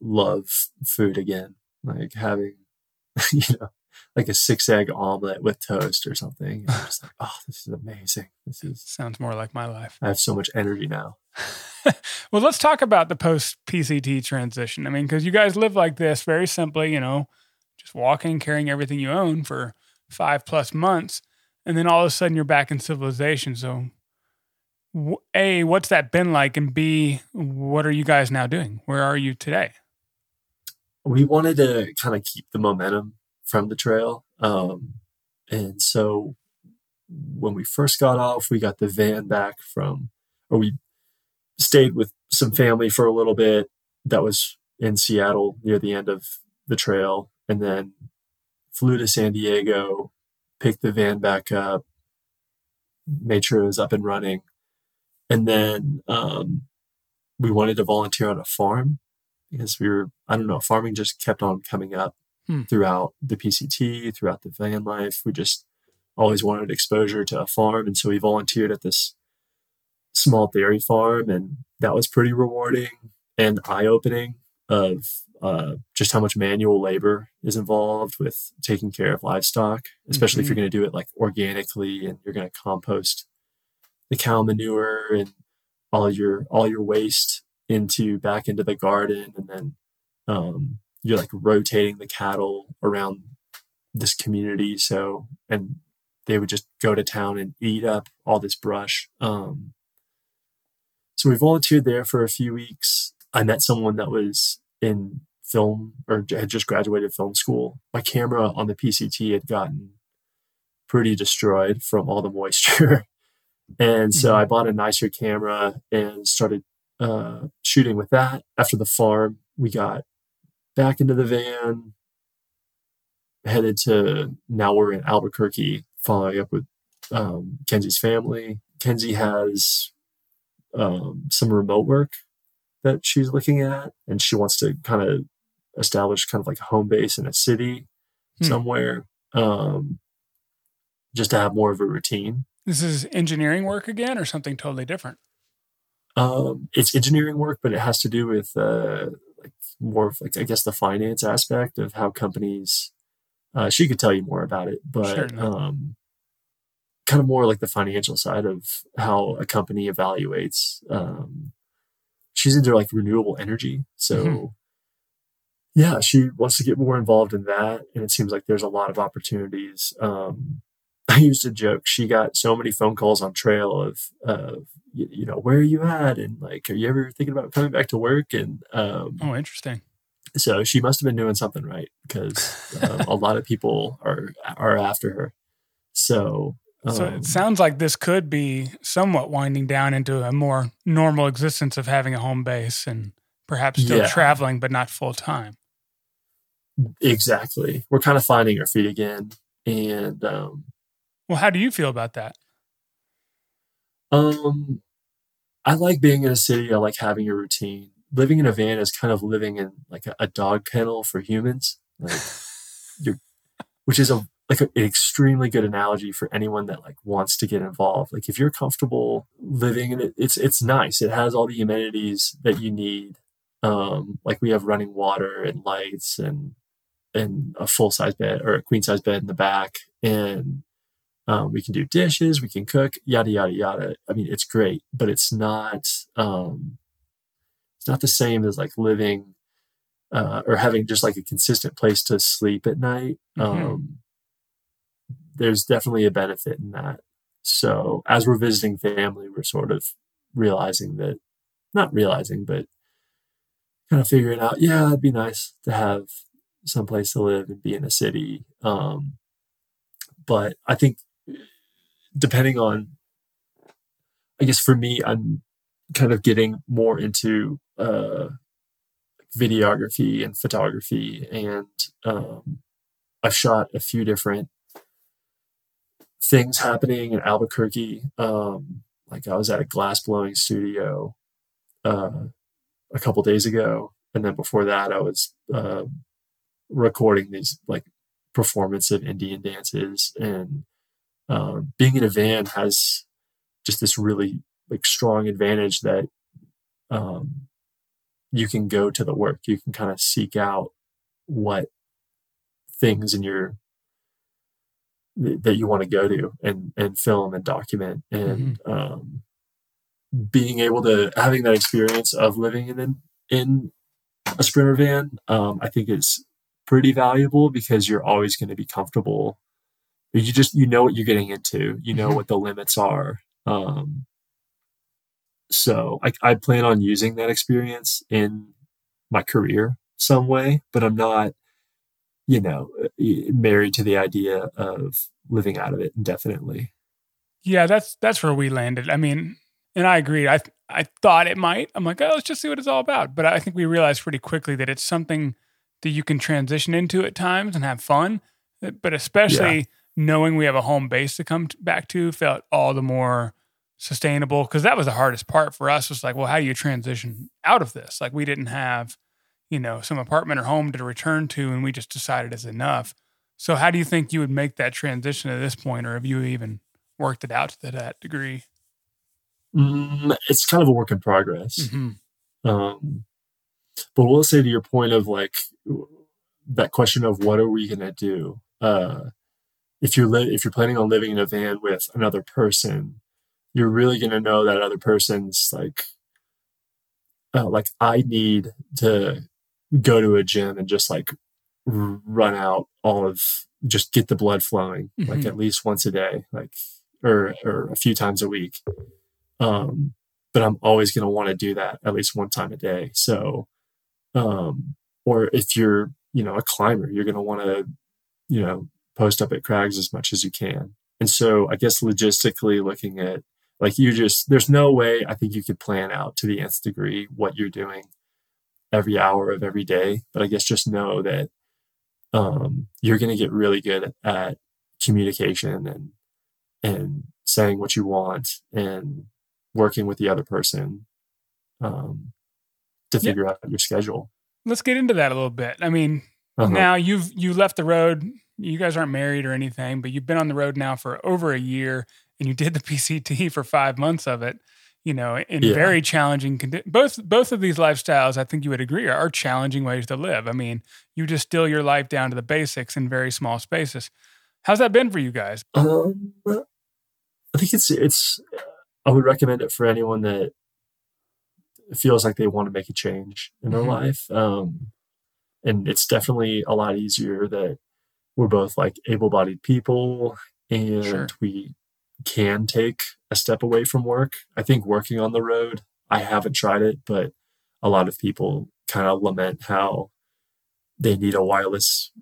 Speaker 2: love food again, like having, you know, like a six egg omelet with toast or something. And I'm just like, oh, this is amazing. This is
Speaker 1: sounds more like my life.
Speaker 2: I have so much energy now.
Speaker 1: well, let's talk about the post PCT transition. I mean, because you guys live like this very simply, you know, just walking, carrying everything you own for five plus months, and then all of a sudden you're back in civilization. So, a, what's that been like, and B, what are you guys now doing? Where are you today?
Speaker 2: We wanted to kind of keep the momentum from the trail. Um, and so when we first got off, we got the van back from, or we stayed with some family for a little bit that was in Seattle near the end of the trail, and then flew to San Diego, picked the van back up, made sure it was up and running. And then um, we wanted to volunteer on a farm because we were, I don't know, farming just kept on coming up hmm. throughout the PCT, throughout the van life. We just always wanted exposure to a farm. And so we volunteered at this small dairy farm. And that was pretty rewarding and eye opening of uh, just how much manual labor is involved with taking care of livestock, especially mm-hmm. if you're going to do it like organically and you're going to compost the cow manure and all your all your waste into back into the garden and then um, you're like rotating the cattle around this community. So, and they would just go to town and eat up all this brush. Um, so we volunteered there for a few weeks. I met someone that was in film or had just graduated film school. My camera on the PCT had gotten pretty destroyed from all the moisture. and so mm-hmm. I bought a nicer camera and started uh, shooting with that. After the farm, we got back into the van, headed to now we're in Albuquerque, following up with um, Kenzie's family. Kenzie has um, some remote work that she's looking at, and she wants to kind of establish kind of like a home base in a city hmm. somewhere, um, just to have more of a routine.
Speaker 1: This is engineering work again, or something totally different.
Speaker 2: Um, it's engineering work, but it has to do with uh, like more of like I guess the finance aspect of how companies. Uh, she could tell you more about it, but sure, um, kind of more like the financial side of how a company evaluates. Um, she's into like renewable energy, so mm-hmm. yeah, she wants to get more involved in that, and it seems like there's a lot of opportunities. Um, I used to joke she got so many phone calls on trail of, of you, you, know, where are you at? And like, are you ever thinking about coming back to work? And, um,
Speaker 1: oh, interesting.
Speaker 2: So she must have been doing something right because um, a lot of people are, are after her. So,
Speaker 1: um, so it sounds like this could be somewhat winding down into a more normal existence of having a home base and perhaps still yeah. traveling, but not full time.
Speaker 2: Exactly. We're kind of finding our feet again. And, um,
Speaker 1: well, how do you feel about that?
Speaker 2: Um, I like being in a city. I like having a routine. Living in a van is kind of living in like a, a dog kennel for humans. Like you're, which is a like a, an extremely good analogy for anyone that like wants to get involved. Like if you're comfortable living in it, it's it's nice. It has all the amenities that you need. Um, like we have running water and lights and and a full size bed or a queen size bed in the back and um, we can do dishes, we can cook, yada yada yada. I mean, it's great, but it's not um, it's not the same as like living uh, or having just like a consistent place to sleep at night. Mm-hmm. Um, there's definitely a benefit in that. So as we're visiting family, we're sort of realizing that, not realizing, but kind of figuring out, yeah, it'd be nice to have some place to live and be in a city. Um, but I think depending on, I guess for me, I'm kind of getting more into uh, videography and photography, and um, I've shot a few different things happening in Albuquerque. Um, like I was at a glass blowing studio uh, a couple days ago, and then before that, I was uh, recording these like performance of Indian dances. And um, being in a van has just this really like strong advantage that um, you can go to the work. You can kind of seek out what things in your that you want to go to and and film and document and mm-hmm. um, being able to having that experience of living in in a sprinter van um, i think is pretty valuable because you're always going to be comfortable you just you know what you're getting into you know mm-hmm. what the limits are um, so I, I plan on using that experience in my career some way but i'm not you know, married to the idea of living out of it indefinitely.
Speaker 1: Yeah, that's that's where we landed. I mean, and I agree. I I thought it might. I'm like, oh, let's just see what it's all about. But I think we realized pretty quickly that it's something that you can transition into at times and have fun. Uh, but especially yeah. Knowing we have a home base to come back to felt all the more sustainable because that was the hardest part for us. Was like, well, how do you transition out of this? Like, we didn't have you know, some apartment or home to return to, and we just decided it's enough. So, how do you think you would make that transition at this point, or have you even worked it out to that degree?
Speaker 2: Mm, it's kind of a work in progress. Mm-hmm. Um, but we'll say to your point of like that question of what are we going to do? Uh, if you're li- if you're planning on living in a van with another person, you're really going to know that other person's like, uh, like I need to go to a gym and just like run out all of just get the blood flowing mm-hmm. like at least once a day like or or a few times a week um but i'm always going to want to do that at least one time a day so um or if you're you know a climber you're going to want to you know post up at crags as much as you can and so i guess logistically looking at like you just there's no way i think you could plan out to the nth degree what you're doing every hour of every day. But I guess just know that um, you're going to get really good at communication and and saying what you want and working with the other person um, to figure yeah. out your schedule.
Speaker 1: Let's get into that a little bit. I mean, uh-huh. now you've you left the road. You guys aren't married or anything, but you've been on the road now for over a year, and you did the PCT for five months of it you know, in yeah. very challenging conditions. Both both of these lifestyles, I think you would agree, are, are, challenging ways to live. I mean, you just distill your life down to the basics in very small spaces. How's that been for you guys?
Speaker 2: Um, I think it's it's. I would recommend it for anyone that feels like they want to make a change in their mm-hmm. life. Um, and it's definitely a lot easier that we're both like able-bodied people and sure. we can take a step away from work. I think working on the road, I haven't tried it, but a lot of people kind of lament how they need a wireless,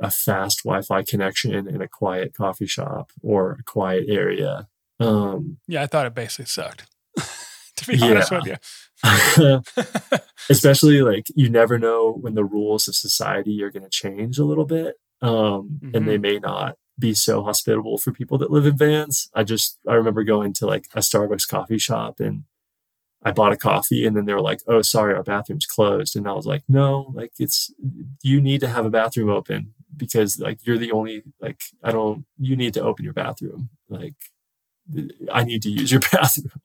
Speaker 2: a fast Wi Fi connection in a quiet coffee shop or a quiet area. Um,
Speaker 1: yeah, I thought it basically sucked, to be honest with
Speaker 2: you. Especially like you never know when the rules of society are going to change a little bit. Um, mm-hmm. And they mm-hmm. may not be so hospitable for people that live in vans. I just I remember going to like a Starbucks coffee shop and I bought a coffee and then they were like, "Oh, sorry, our bathroom's closed." And I was like, "No, like it's you need to have a bathroom open because like you're the only like I don't you need to open your bathroom. Like I need to use your bathroom."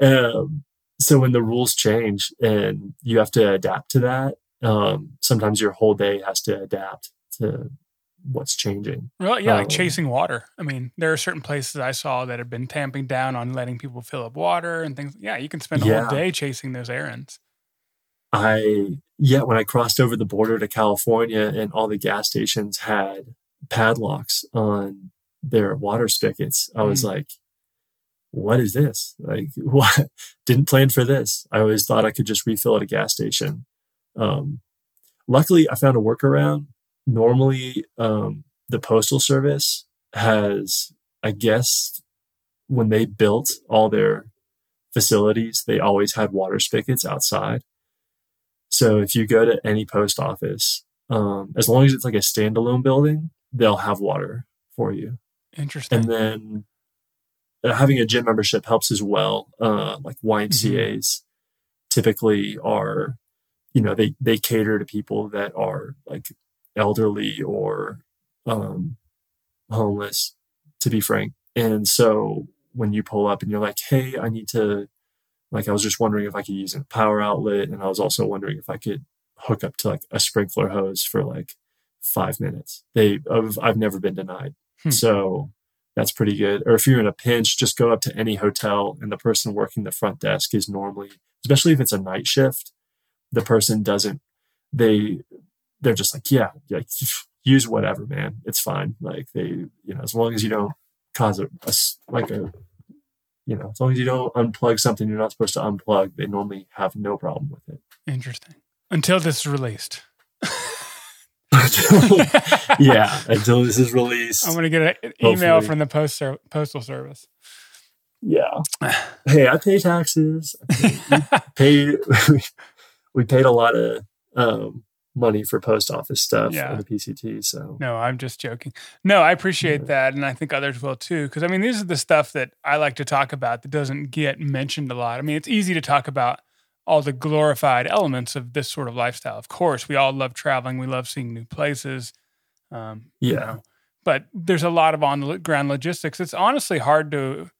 Speaker 2: Um, so when the rules change and you have to adapt to that, um, sometimes your whole day has to adapt to what's changing.
Speaker 1: Well, yeah, um, like chasing water. I mean, there are certain places I saw that have been tamping down on letting people fill up water and things. Yeah, you can spend a yeah. whole day chasing those errands.
Speaker 2: I yeah, when I crossed over the border to California and all the gas stations had padlocks on their water spigots, I was mm. like, what is this? Like, what? Didn't plan for this. I always thought I could just refill at a gas station. Um, luckily, I found a workaround normally um, the postal service has i guess when they built all their facilities they always had water spigots outside. So if you go to any post office um, as long as it's like a standalone building they'll have water for you.
Speaker 1: Interesting.
Speaker 2: And then uh, having a gym membership helps as well uh, like ymcas mm-hmm. typically are you know, they they cater to people that are like elderly or um, homeless, to be frank. And so when you pull up and you're like, hey, I need to, like, I was just wondering if I could use a power outlet. And I was also wondering if I could hook up to like a sprinkler hose for like five minutes. They, I've, I've never been denied. Hmm. So that's pretty good. Or if you're in a pinch, just go up to any hotel and the person working the front desk is normally, especially if it's a night shift, the person doesn't, they, they're just like, yeah, like use whatever, man. It's fine. Like they, you know, as long as you don't cause a, a like a, you know, as long as you don't unplug something you're not supposed to unplug, they normally have no problem with it.
Speaker 1: Interesting. Until this is released.
Speaker 2: yeah, until this is released.
Speaker 1: I'm going to get an email from the post postal service.
Speaker 2: Yeah. hey, I pay taxes. I pay, we, pay, we paid a lot of um, money for post office stuff yeah. on the PCT. So
Speaker 1: no, I'm just joking. No, I appreciate yeah. that, and I think others will too. Because I mean, these are the stuff that I like to talk about that doesn't get mentioned a lot. I mean, it's easy to talk about all the glorified elements of this sort of lifestyle. Of course, we all love traveling. We love seeing new places. Um, yeah. You know, but there's a lot of on the ground logistics. It's honestly hard to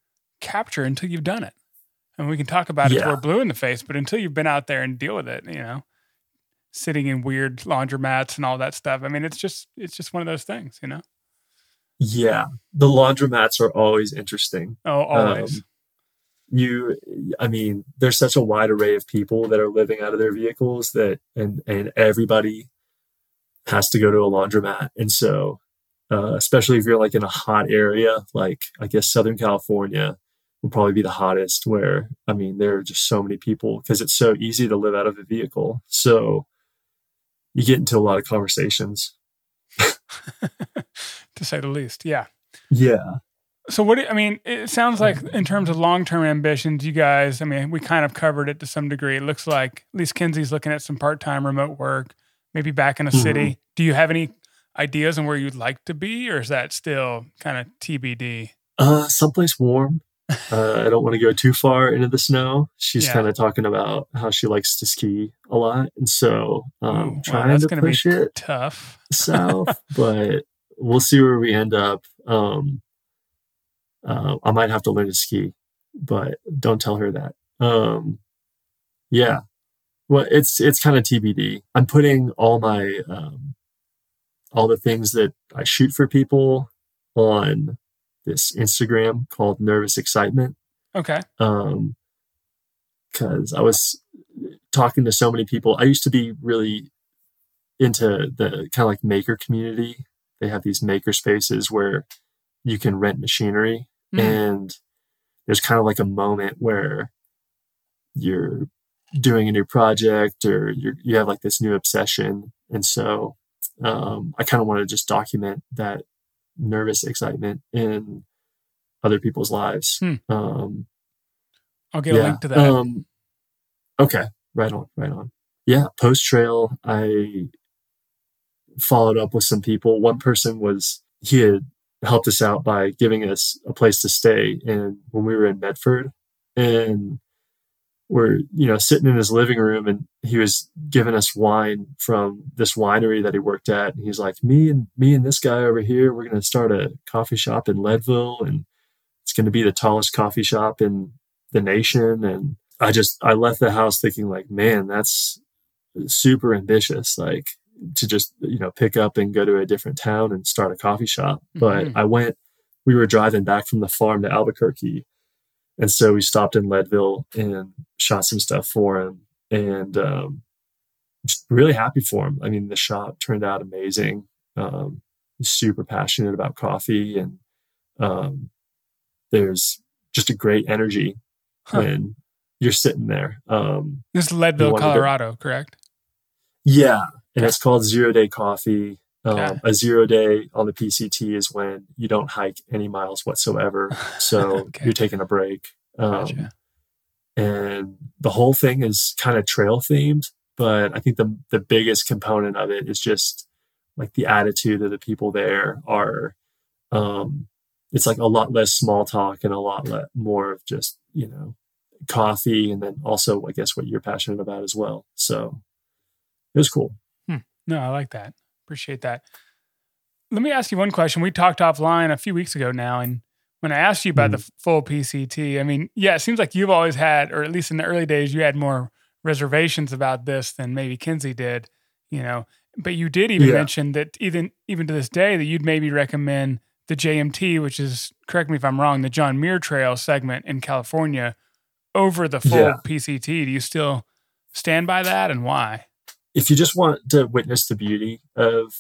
Speaker 1: capture until you've done it. And we can talk about yeah. it till we're blue in the face, but until you've been out there and deal with it, you know, sitting in weird laundromats and all that stuff. I mean, it's just it's just one of those things, you know.
Speaker 2: Yeah, the laundromats are always interesting.
Speaker 1: Oh, always. Um,
Speaker 2: you, I mean, there's such a wide array of people that are living out of their vehicles that, and and everybody has to go to a laundromat, and so, uh, especially if you're like in a hot area, like I guess Southern California will probably be the hottest. Where I mean, there are just so many people because it's so easy to live out of a vehicle. So you get into a lot of conversations.
Speaker 1: to say the least. Yeah.
Speaker 2: Yeah.
Speaker 1: So what do, I mean, it sounds like in terms of long-term ambitions, you guys, I mean, we kind of covered it to some degree. It looks like at least Kenzie's looking at some part-time remote work, maybe back in a mm-hmm. city. Do you have any ideas on where you'd like to be or is that still kind of TBD?
Speaker 2: Uh, someplace warm. Uh, I don't want to go too far into the snow. She's yeah. kind of talking about how she likes to ski a lot, and so um, Ooh, trying wow, to push it
Speaker 1: tough
Speaker 2: south, but we'll see where we end up. Um, uh, I might have to learn to ski, but don't tell her that. Um, yeah, well, it's it's kind of TBD. I'm putting all my um, all the things that I shoot for people on this Instagram called Nervous Excitement.
Speaker 1: Okay.
Speaker 2: Um, because I was talking to so many people. I used to be really into the kind of like maker community. They have these maker spaces where you can rent machinery, mm. and there's kind of like a moment where you're doing a new project or you you have like this new obsession, and so um, I kind of want to just document that nervous excitement in other people's lives. Hmm. Um,
Speaker 1: I'll get yeah. a link to that. Um,
Speaker 2: okay, right on, right on. Yeah, post trail, I followed up with some people. One person was he had helped us out by giving us a place to stay, and when we were in Medford, and we're you know sitting in his living room and he was giving us wine from this winery that he worked at. And he's like me and me and this guy over here we're going to start a coffee shop in leadville and it's going to be the tallest coffee shop in the nation. And i just i left the house thinking like man that's super ambitious like to just you know pick up and go to a different town and start a coffee shop. But mm-hmm. i went we were driving back from the farm to albuquerque and so we stopped in Leadville and shot some stuff for him and um, just really happy for him. I mean, the shot turned out amazing. Um, he's super passionate about coffee and um, there's just a great energy huh. when you're sitting there. Um,
Speaker 1: this is Leadville, Colorado, to, correct?
Speaker 2: Yeah. And it's called Zero Day Coffee. Um, okay. A zero day on the PCT is when you don't hike any miles whatsoever. So okay. you're taking a break. Um, gotcha. And the whole thing is kind of trail themed, but I think the the biggest component of it is just like the attitude of the people there are. Um, it's like a lot less small talk and a lot le- more of just you know coffee, and then also I guess what you're passionate about as well. So it was cool.
Speaker 1: No, I like that. Appreciate that. Let me ask you one question. We talked offline a few weeks ago now, and when I asked you about the mm-hmm. full PCT, I mean, yeah, it seems like you've always had, or at least in the early days, you had more reservations about this than maybe Kenzie did, you know. But you did even
Speaker 2: Yeah.
Speaker 1: mention that even even to this day that you'd maybe recommend the JMT, which is correct me if I'm wrong, the John Muir Trail segment in California over the full
Speaker 2: Yeah.
Speaker 1: PCT. Do you still stand by that, and why?
Speaker 2: If you just want to witness the beauty of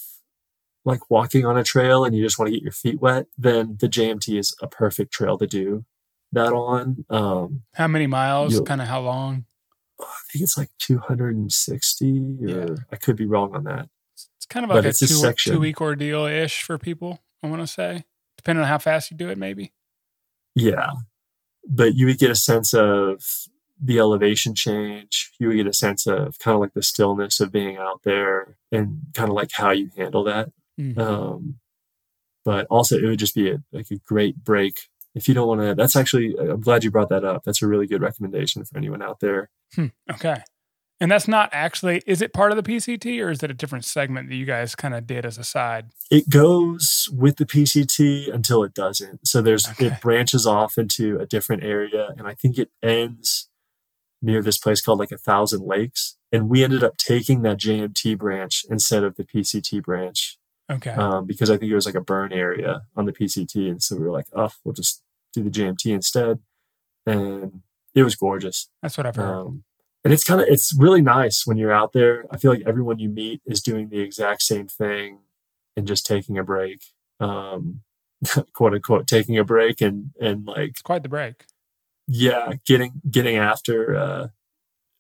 Speaker 2: like walking on a trail and you just want to get your feet wet, then the JMT is a perfect trail to do that on. Um,
Speaker 1: How many miles? Kind of how long?
Speaker 2: I think it's like 260, or
Speaker 1: Yeah.
Speaker 2: I could be wrong on that.
Speaker 1: It's kind of like a two, two week ordeal ish for people, I want to say, depending on how fast you do it, maybe.
Speaker 2: Yeah. But you would get a sense of the elevation change. You would get a sense of kind of like the stillness of being out there and kind of like how you handle that.
Speaker 1: Mhm.
Speaker 2: Um, but also, it would just be a, like a great break. If you don't want to, that's actually, I'm glad you brought that up. That's a really good recommendation for anyone out there.
Speaker 1: Hmm, Okay. And that's not actually, is it part of the PCT or is it a different segment that you guys kind of did as a side?
Speaker 2: It goes with the PCT until it doesn't. So there's,
Speaker 1: Okay.
Speaker 2: it branches off into a different area. And I think it ends near this place called like a thousand lakes. And we ended up taking that JMT branch instead of the PCT branch
Speaker 1: Okay.
Speaker 2: um, because I think it was like a burn area on the PCT. And so we were like, oh, we'll just do the JMT instead. And it was gorgeous.
Speaker 1: that's what I've heard.
Speaker 2: Um, and it's kind of, it's really nice when you're out there. I feel like everyone you meet is doing the exact same thing and just taking a break. Um, quote unquote, taking a break and, and like,
Speaker 1: it's quite the break.
Speaker 2: Yeah, getting, getting after, uh,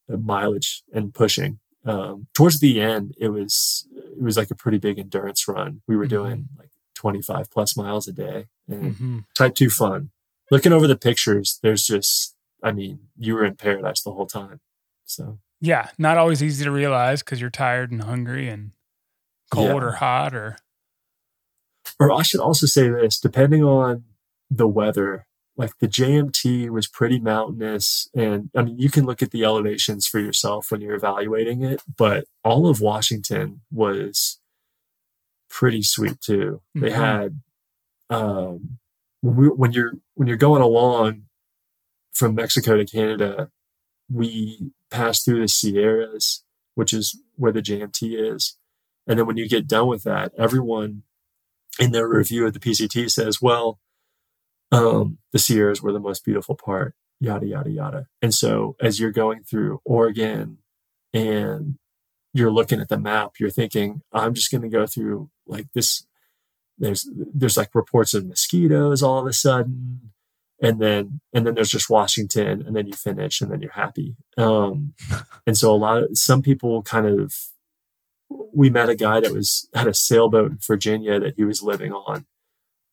Speaker 2: mileage and pushing. Um, towards the end, it was, it was like a pretty big endurance run. We were
Speaker 1: Mhm.
Speaker 2: doing like 25 plus miles a day and
Speaker 1: hmm
Speaker 2: type two fun. Looking over the pictures, there's just, I mean, you were in paradise the whole time. So
Speaker 1: Yeah. Not always easy to realize because you're tired and hungry and cold
Speaker 2: Yeah.
Speaker 1: or hot or,
Speaker 2: or I should also say this, depending on the weather, like the JMT was pretty mountainous. And I mean, you can look at the elevations for yourself when you're evaluating it, but all of Washington was pretty sweet too. They
Speaker 1: Mhm.
Speaker 2: had, um, when, we, when you're, when you're going along from Mexico to Canada, we pass through the Sierras, which is where the JMT is. And then when you get done with that, everyone in their review of the PCT says, well, um, the Sierras were the most beautiful part, yada, yada, yada. And so as you're going through Oregon and you're looking at the map, you're thinking, I'm just going to go through like this. There's, there's like reports of mosquitoes all of a sudden. And then, and then there's just Washington and then you finish and then you're happy. Um, and so a lot of, some people kind of, we met a guy that was had a sailboat in Virginia that he was living on.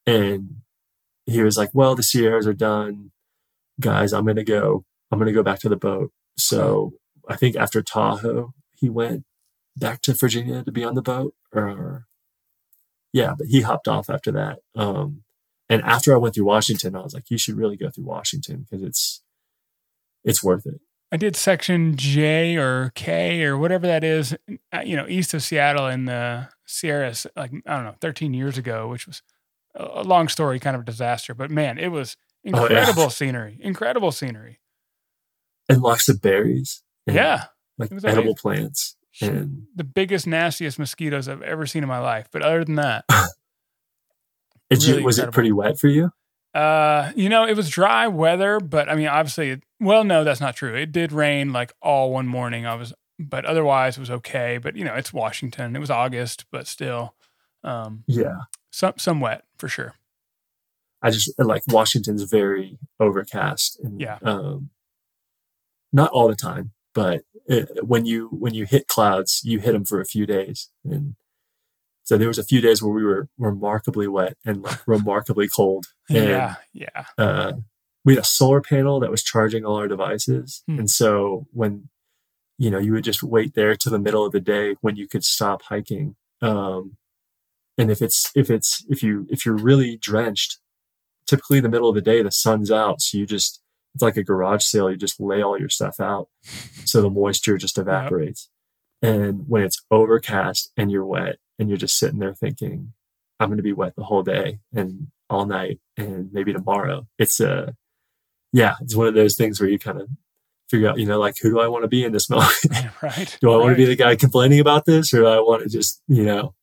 Speaker 2: And he was like, Well, the Sierras are done. Guys, I'm gonna go, I'm gonna go back to the boat. So I think after Tahoe, he went back to Virginia to be on the boat. Or yeah, but he hopped off after that. Um and after I went through Washington, I was like, you should really go through Washington because it's it's worth it.
Speaker 1: I did section J or K or whatever that is, uh, you know, east of Seattle in the Sierras, like, I don't know, 13 years ago, which was a long story, kind of a disaster. But man, it was
Speaker 2: Oh, yeah.
Speaker 1: incredible scenery, incredible scenery.
Speaker 2: And lots of berries.
Speaker 1: Yeah.
Speaker 2: Like edible plants. And
Speaker 1: The biggest, nastiest mosquitoes I've ever seen in my life. But other than that, Really
Speaker 2: was it pretty wet for you?
Speaker 1: Uh, you know, it was dry weather, but I mean, obviously, it, well, no, that's not true. It did rain like all one morning. I was, but otherwise, it was okay. But you know, it's Washington. It was August, but still, um,
Speaker 2: Yeah.
Speaker 1: some some wet for sure.
Speaker 2: I just like Washington's very overcast and
Speaker 1: Yeah.
Speaker 2: um, not all the time, but it, when you when you hit clouds, you hit them for a few days, and so there was a few days where we were remarkably wet and like remarkably cold. And,
Speaker 1: yeah, yeah.
Speaker 2: Uh, we had a solar panel that was charging all our devices,
Speaker 1: Hmm.
Speaker 2: and so when you know you would just wait there to the middle of the day when you could stop hiking. Um, and if it's if it's if you if you're really drenched typically the middle of the day the sun's out so you just it's like a garage sale you just lay all your stuff out so the moisture just evaporates And when it's overcast and you're wet and you're just sitting there thinking, I'm going to be wet the whole day and all night and maybe tomorrow. It's a, yeah, it's one of those things where you kind of figure out, you know, like who do I want to be in this moment?
Speaker 1: right.
Speaker 2: do I
Speaker 1: right.
Speaker 2: want to be the guy complaining about this or do I want to just, you know,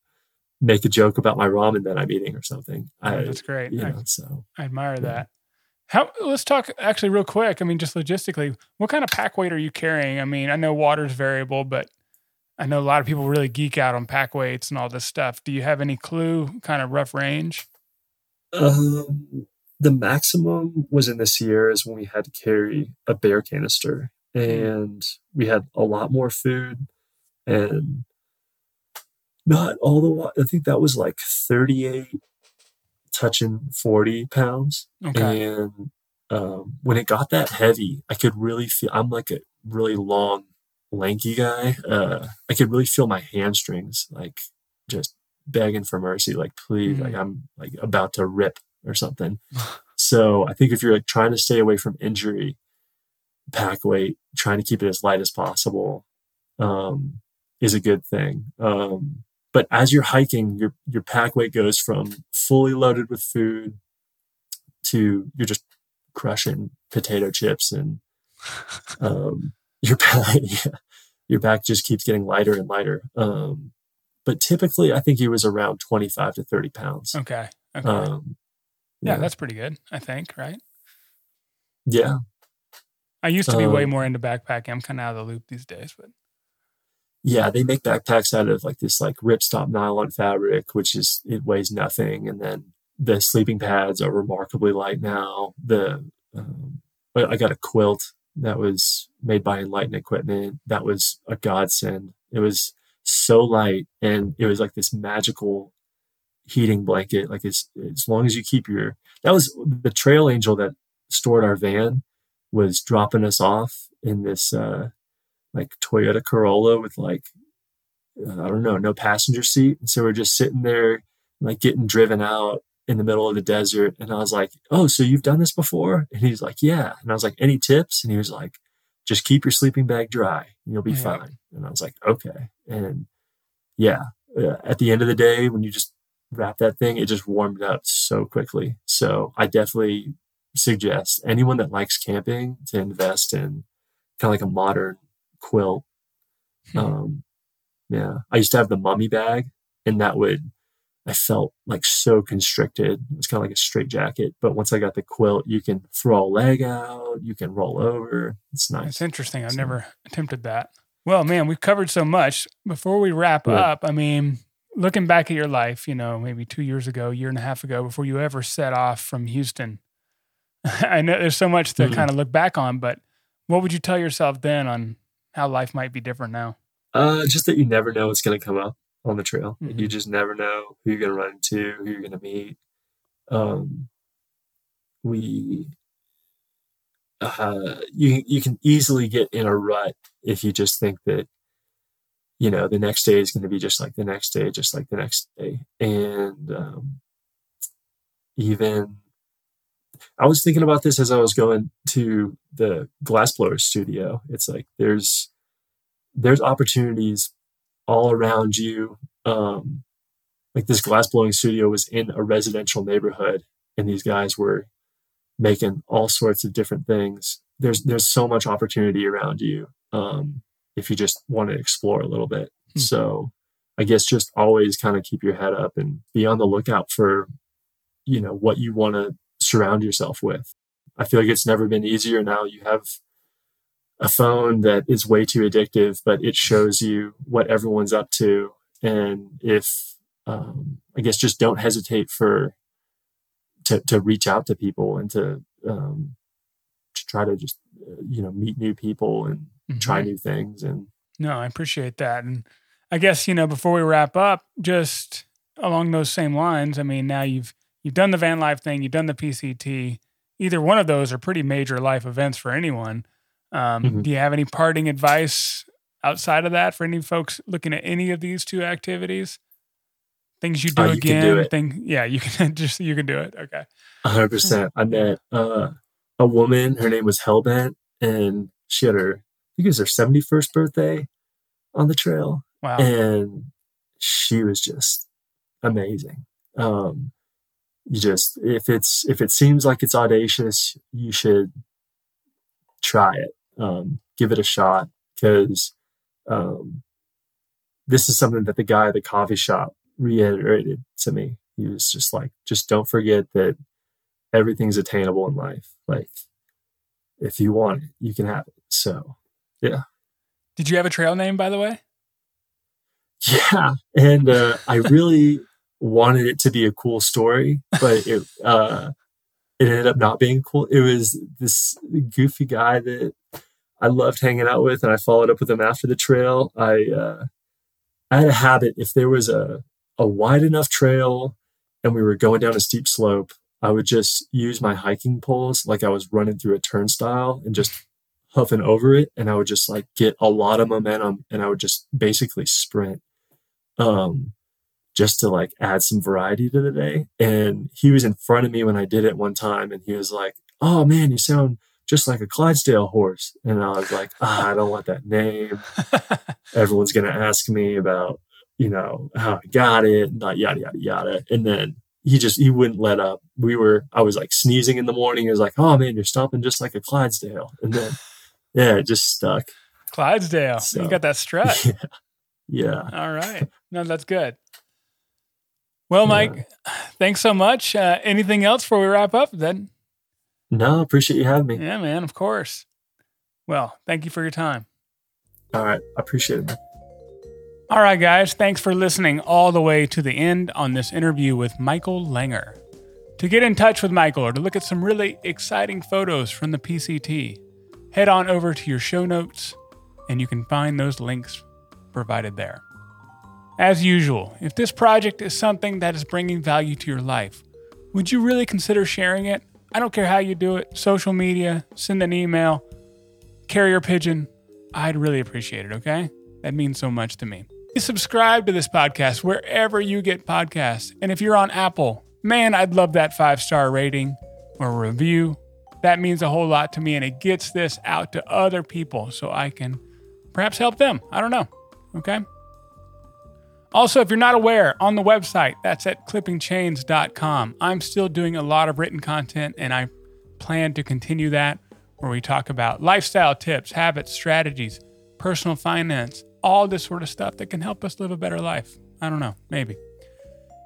Speaker 2: make a joke about my ramen that I'm eating or something? I,
Speaker 1: That's great.
Speaker 2: You
Speaker 1: I,
Speaker 2: know, so
Speaker 1: I admire
Speaker 2: yeah.
Speaker 1: that. How let's talk actually real quick. I mean, just logistically, what kind of pack weight are you carrying? I mean, I know water's variable, but I know a lot of people really geek out on pack weights and all this stuff. Do you have any clue, kind of rough range?
Speaker 2: Um, the maximum was in this year is when we had to carry a bear canister and we had a lot more food and not all the wa- I think that was like 38 touching 40 pounds.
Speaker 1: Okay.
Speaker 2: And um, when it got that heavy, I could really feel I'm like a really long, lanky guy. Uh, I could really feel my hamstrings like just begging for mercy, like please,
Speaker 1: Mhm.
Speaker 2: like I'm like about to rip or something. so I think if you're like trying to stay away from injury, pack weight, trying to keep it as light as possible, um, is a good thing. Um, but as you're hiking, your your pack weight goes from fully loaded with food to you're just crushing potato chips and um, your back yeah, your back just keeps getting lighter and lighter. Um, but typically, I think it was around 25 to 30 pounds.
Speaker 1: okay. Okay.
Speaker 2: Um,
Speaker 1: yeah, that's pretty good. I think. Right.
Speaker 2: yeah.
Speaker 1: I used to be way
Speaker 2: Um,
Speaker 1: more into backpacking. I'm kind of out of the loop these days, but
Speaker 2: Yeah, they make backpacks out of like this like ripstop nylon fabric, which is it weighs nothing, and then the sleeping pads are remarkably light now. The um, I got a quilt that was made by Enlightened Equipment. That was a godsend. It was so light, and it was like this magical heating blanket. Like it's as long as you keep your that was the Trail Angel that stored our van was dropping us off in this uh like Toyota Corolla with like uh, I don't know, no passenger seat. And so we're just sitting there like getting driven out in the middle of the desert. And I was like, "Oh, so you've done this before?" And he's like, "Yeah." And I was like, "Any tips?" And he was like, "Just keep your sleeping bag dry, and you'll be fine." And I was like, "Okay." And yeah, uh, at the end of the day, when you just wrap that thing, it just warmed up so quickly. So I definitely suggest anyone that likes camping to invest in kind of like a modern quilt.
Speaker 1: Hmm.
Speaker 2: Um, yeah, I used to have the mummy bag, and that would I felt like so constricted. It was kind of like a straight jacket. But once I got the quilt, you can throw a leg out, you can roll over. It's nice.
Speaker 1: It's interesting. I've
Speaker 2: So-
Speaker 1: never attempted that. Well, man, we've covered so much. Before we wrap
Speaker 2: Yeah.
Speaker 1: up, I mean, looking back at your life, you know, maybe two years ago, year and a half ago, before you ever set off from Houston, I know there's so much to
Speaker 2: Mhm.
Speaker 1: kind of look back on, but what would you tell yourself then on how life might be different now?
Speaker 2: Uh, just that you never know what's going to come up on the trail. Like, You just never know who you're going to run into, who you're going to meet. Um, we, uh, you you can easily get in a rut if you just think that, you know, the next day is going to be just like the next day, just like the next day, and um, even. I was thinking about this as I was going to the glassblower studio. It's like there's there's opportunities all around you. Um, like this glassblowing studio was in a residential neighborhood, and these guys were making all sorts of different things. There's there's so much opportunity around you um, if you just want to explore a little bit.
Speaker 1: Hmm.
Speaker 2: So I guess just always kind of keep your head up and be on the lookout for you know what you want to surround yourself with. I feel like it's never been easier now. You have a phone that is way too addictive, but it shows you what everyone's up to. And if, um, I guess, just don't hesitate for to to reach out to people and to um, to try to just uh, you know meet new people and try
Speaker 1: Mhm.
Speaker 2: new things. And
Speaker 1: No, I appreciate that. And I guess, you know, before we wrap up, just along those same lines, I mean, now you've you've done the van life thing, you've done the PCT. Either one of those are pretty major life events for anyone. Um,
Speaker 2: Mhm.
Speaker 1: Do you have any parting advice outside of that for any folks looking at any of these two activities? Things you do
Speaker 2: Oh, you
Speaker 1: again.
Speaker 2: do.
Speaker 1: Thing, yeah, you can just you can do it. Okay.
Speaker 2: hundred percent. I met uh, a woman. Her name was Hellbent, and she had her. I think it was her seventy first birthday. on the trail.
Speaker 1: Wow.
Speaker 2: And she was just amazing. Um, you just if it's if it seems like it's audacious, you should try it. Um, give it a shot because um, this is something that the guy at the coffee shop reiterated to me. He was just like, just don't forget that everything's attainable in life. Like, if you want it, you can have it. So, yeah.
Speaker 1: Did you have a trail name, by the way?
Speaker 2: Yeah. And uh, I really wanted it to be a cool story, but it, uh, it ended up not being cool. It was this goofy guy that I loved hanging out with, and I followed up with him after the trail. I uh, I had a habit if there was a a wide enough trail and we were going down a steep slope, I would just use my hiking poles like I was running through a turnstile and just huffing over it, and I would just like get a lot of momentum, and I would just basically sprint. Um, just to like add some variety to the day. And he was in front of me when I did it one time and he was like, Oh man, you sound just like a Clydesdale horse. And I was like, ah, I don't want that name. Everyone's going to ask me about, you know, how I got it, not yada, yada, yada. And then he just, he wouldn't let up. We were, I was like sneezing in the morning. He was like, oh man, you're stomping just like a Clydesdale. And then, yeah, it just stuck.
Speaker 1: Clydesdale. So, you got that strut.
Speaker 2: Yeah.
Speaker 1: yeah. All right. No, that's good. Well, Mike, yeah. thanks so much. Uh, anything else before we wrap up then?
Speaker 2: No, appreciate you having me.
Speaker 1: Yeah, man, of course. Well, thank you for your time.
Speaker 2: All right. I appreciate it, man.
Speaker 1: All right, guys. Thanks for listening all the way to the end on this interview with Michael Langer. To get in touch with Michael or to look at some really exciting photos from the PCT, head on over to your show notes and you can find those links provided there. As usual, if this project is something that is bringing value to your life, would you really consider sharing it I don't care how you do it social media, send an email, carrier pigeon. I'd really appreciate it, okay? That means so much to me. Please subscribe to this podcast wherever you get podcasts. And if you're on Apple, man, I'd love that five star rating or review. That means a whole lot to me and it gets this out to other people so I can perhaps help them. I don't know. Okay? Also, if you're not aware, on the website, that's at clippingchains.com. I'm still doing a lot of written content and I plan to continue that where we talk about lifestyle tips, habits, strategies, personal finance, all this sort of stuff that can help us live a better life. I don't know, maybe.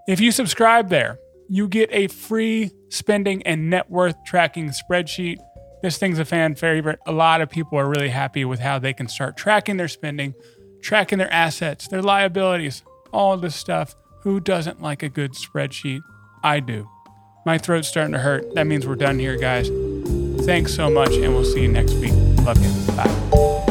Speaker 1: If you subscribe there, you get a free spending and net worth tracking spreadsheet. This thing's a fan favorite. A lot of people are really happy with how they can start tracking their spending, tracking their assets, their liabilities, all this stuff. Who doesn't like a good spreadsheet? I do. My throat's starting to hurt. That means we're done here, guys. Thanks so much, and we'll see you next week. Love you. Bye.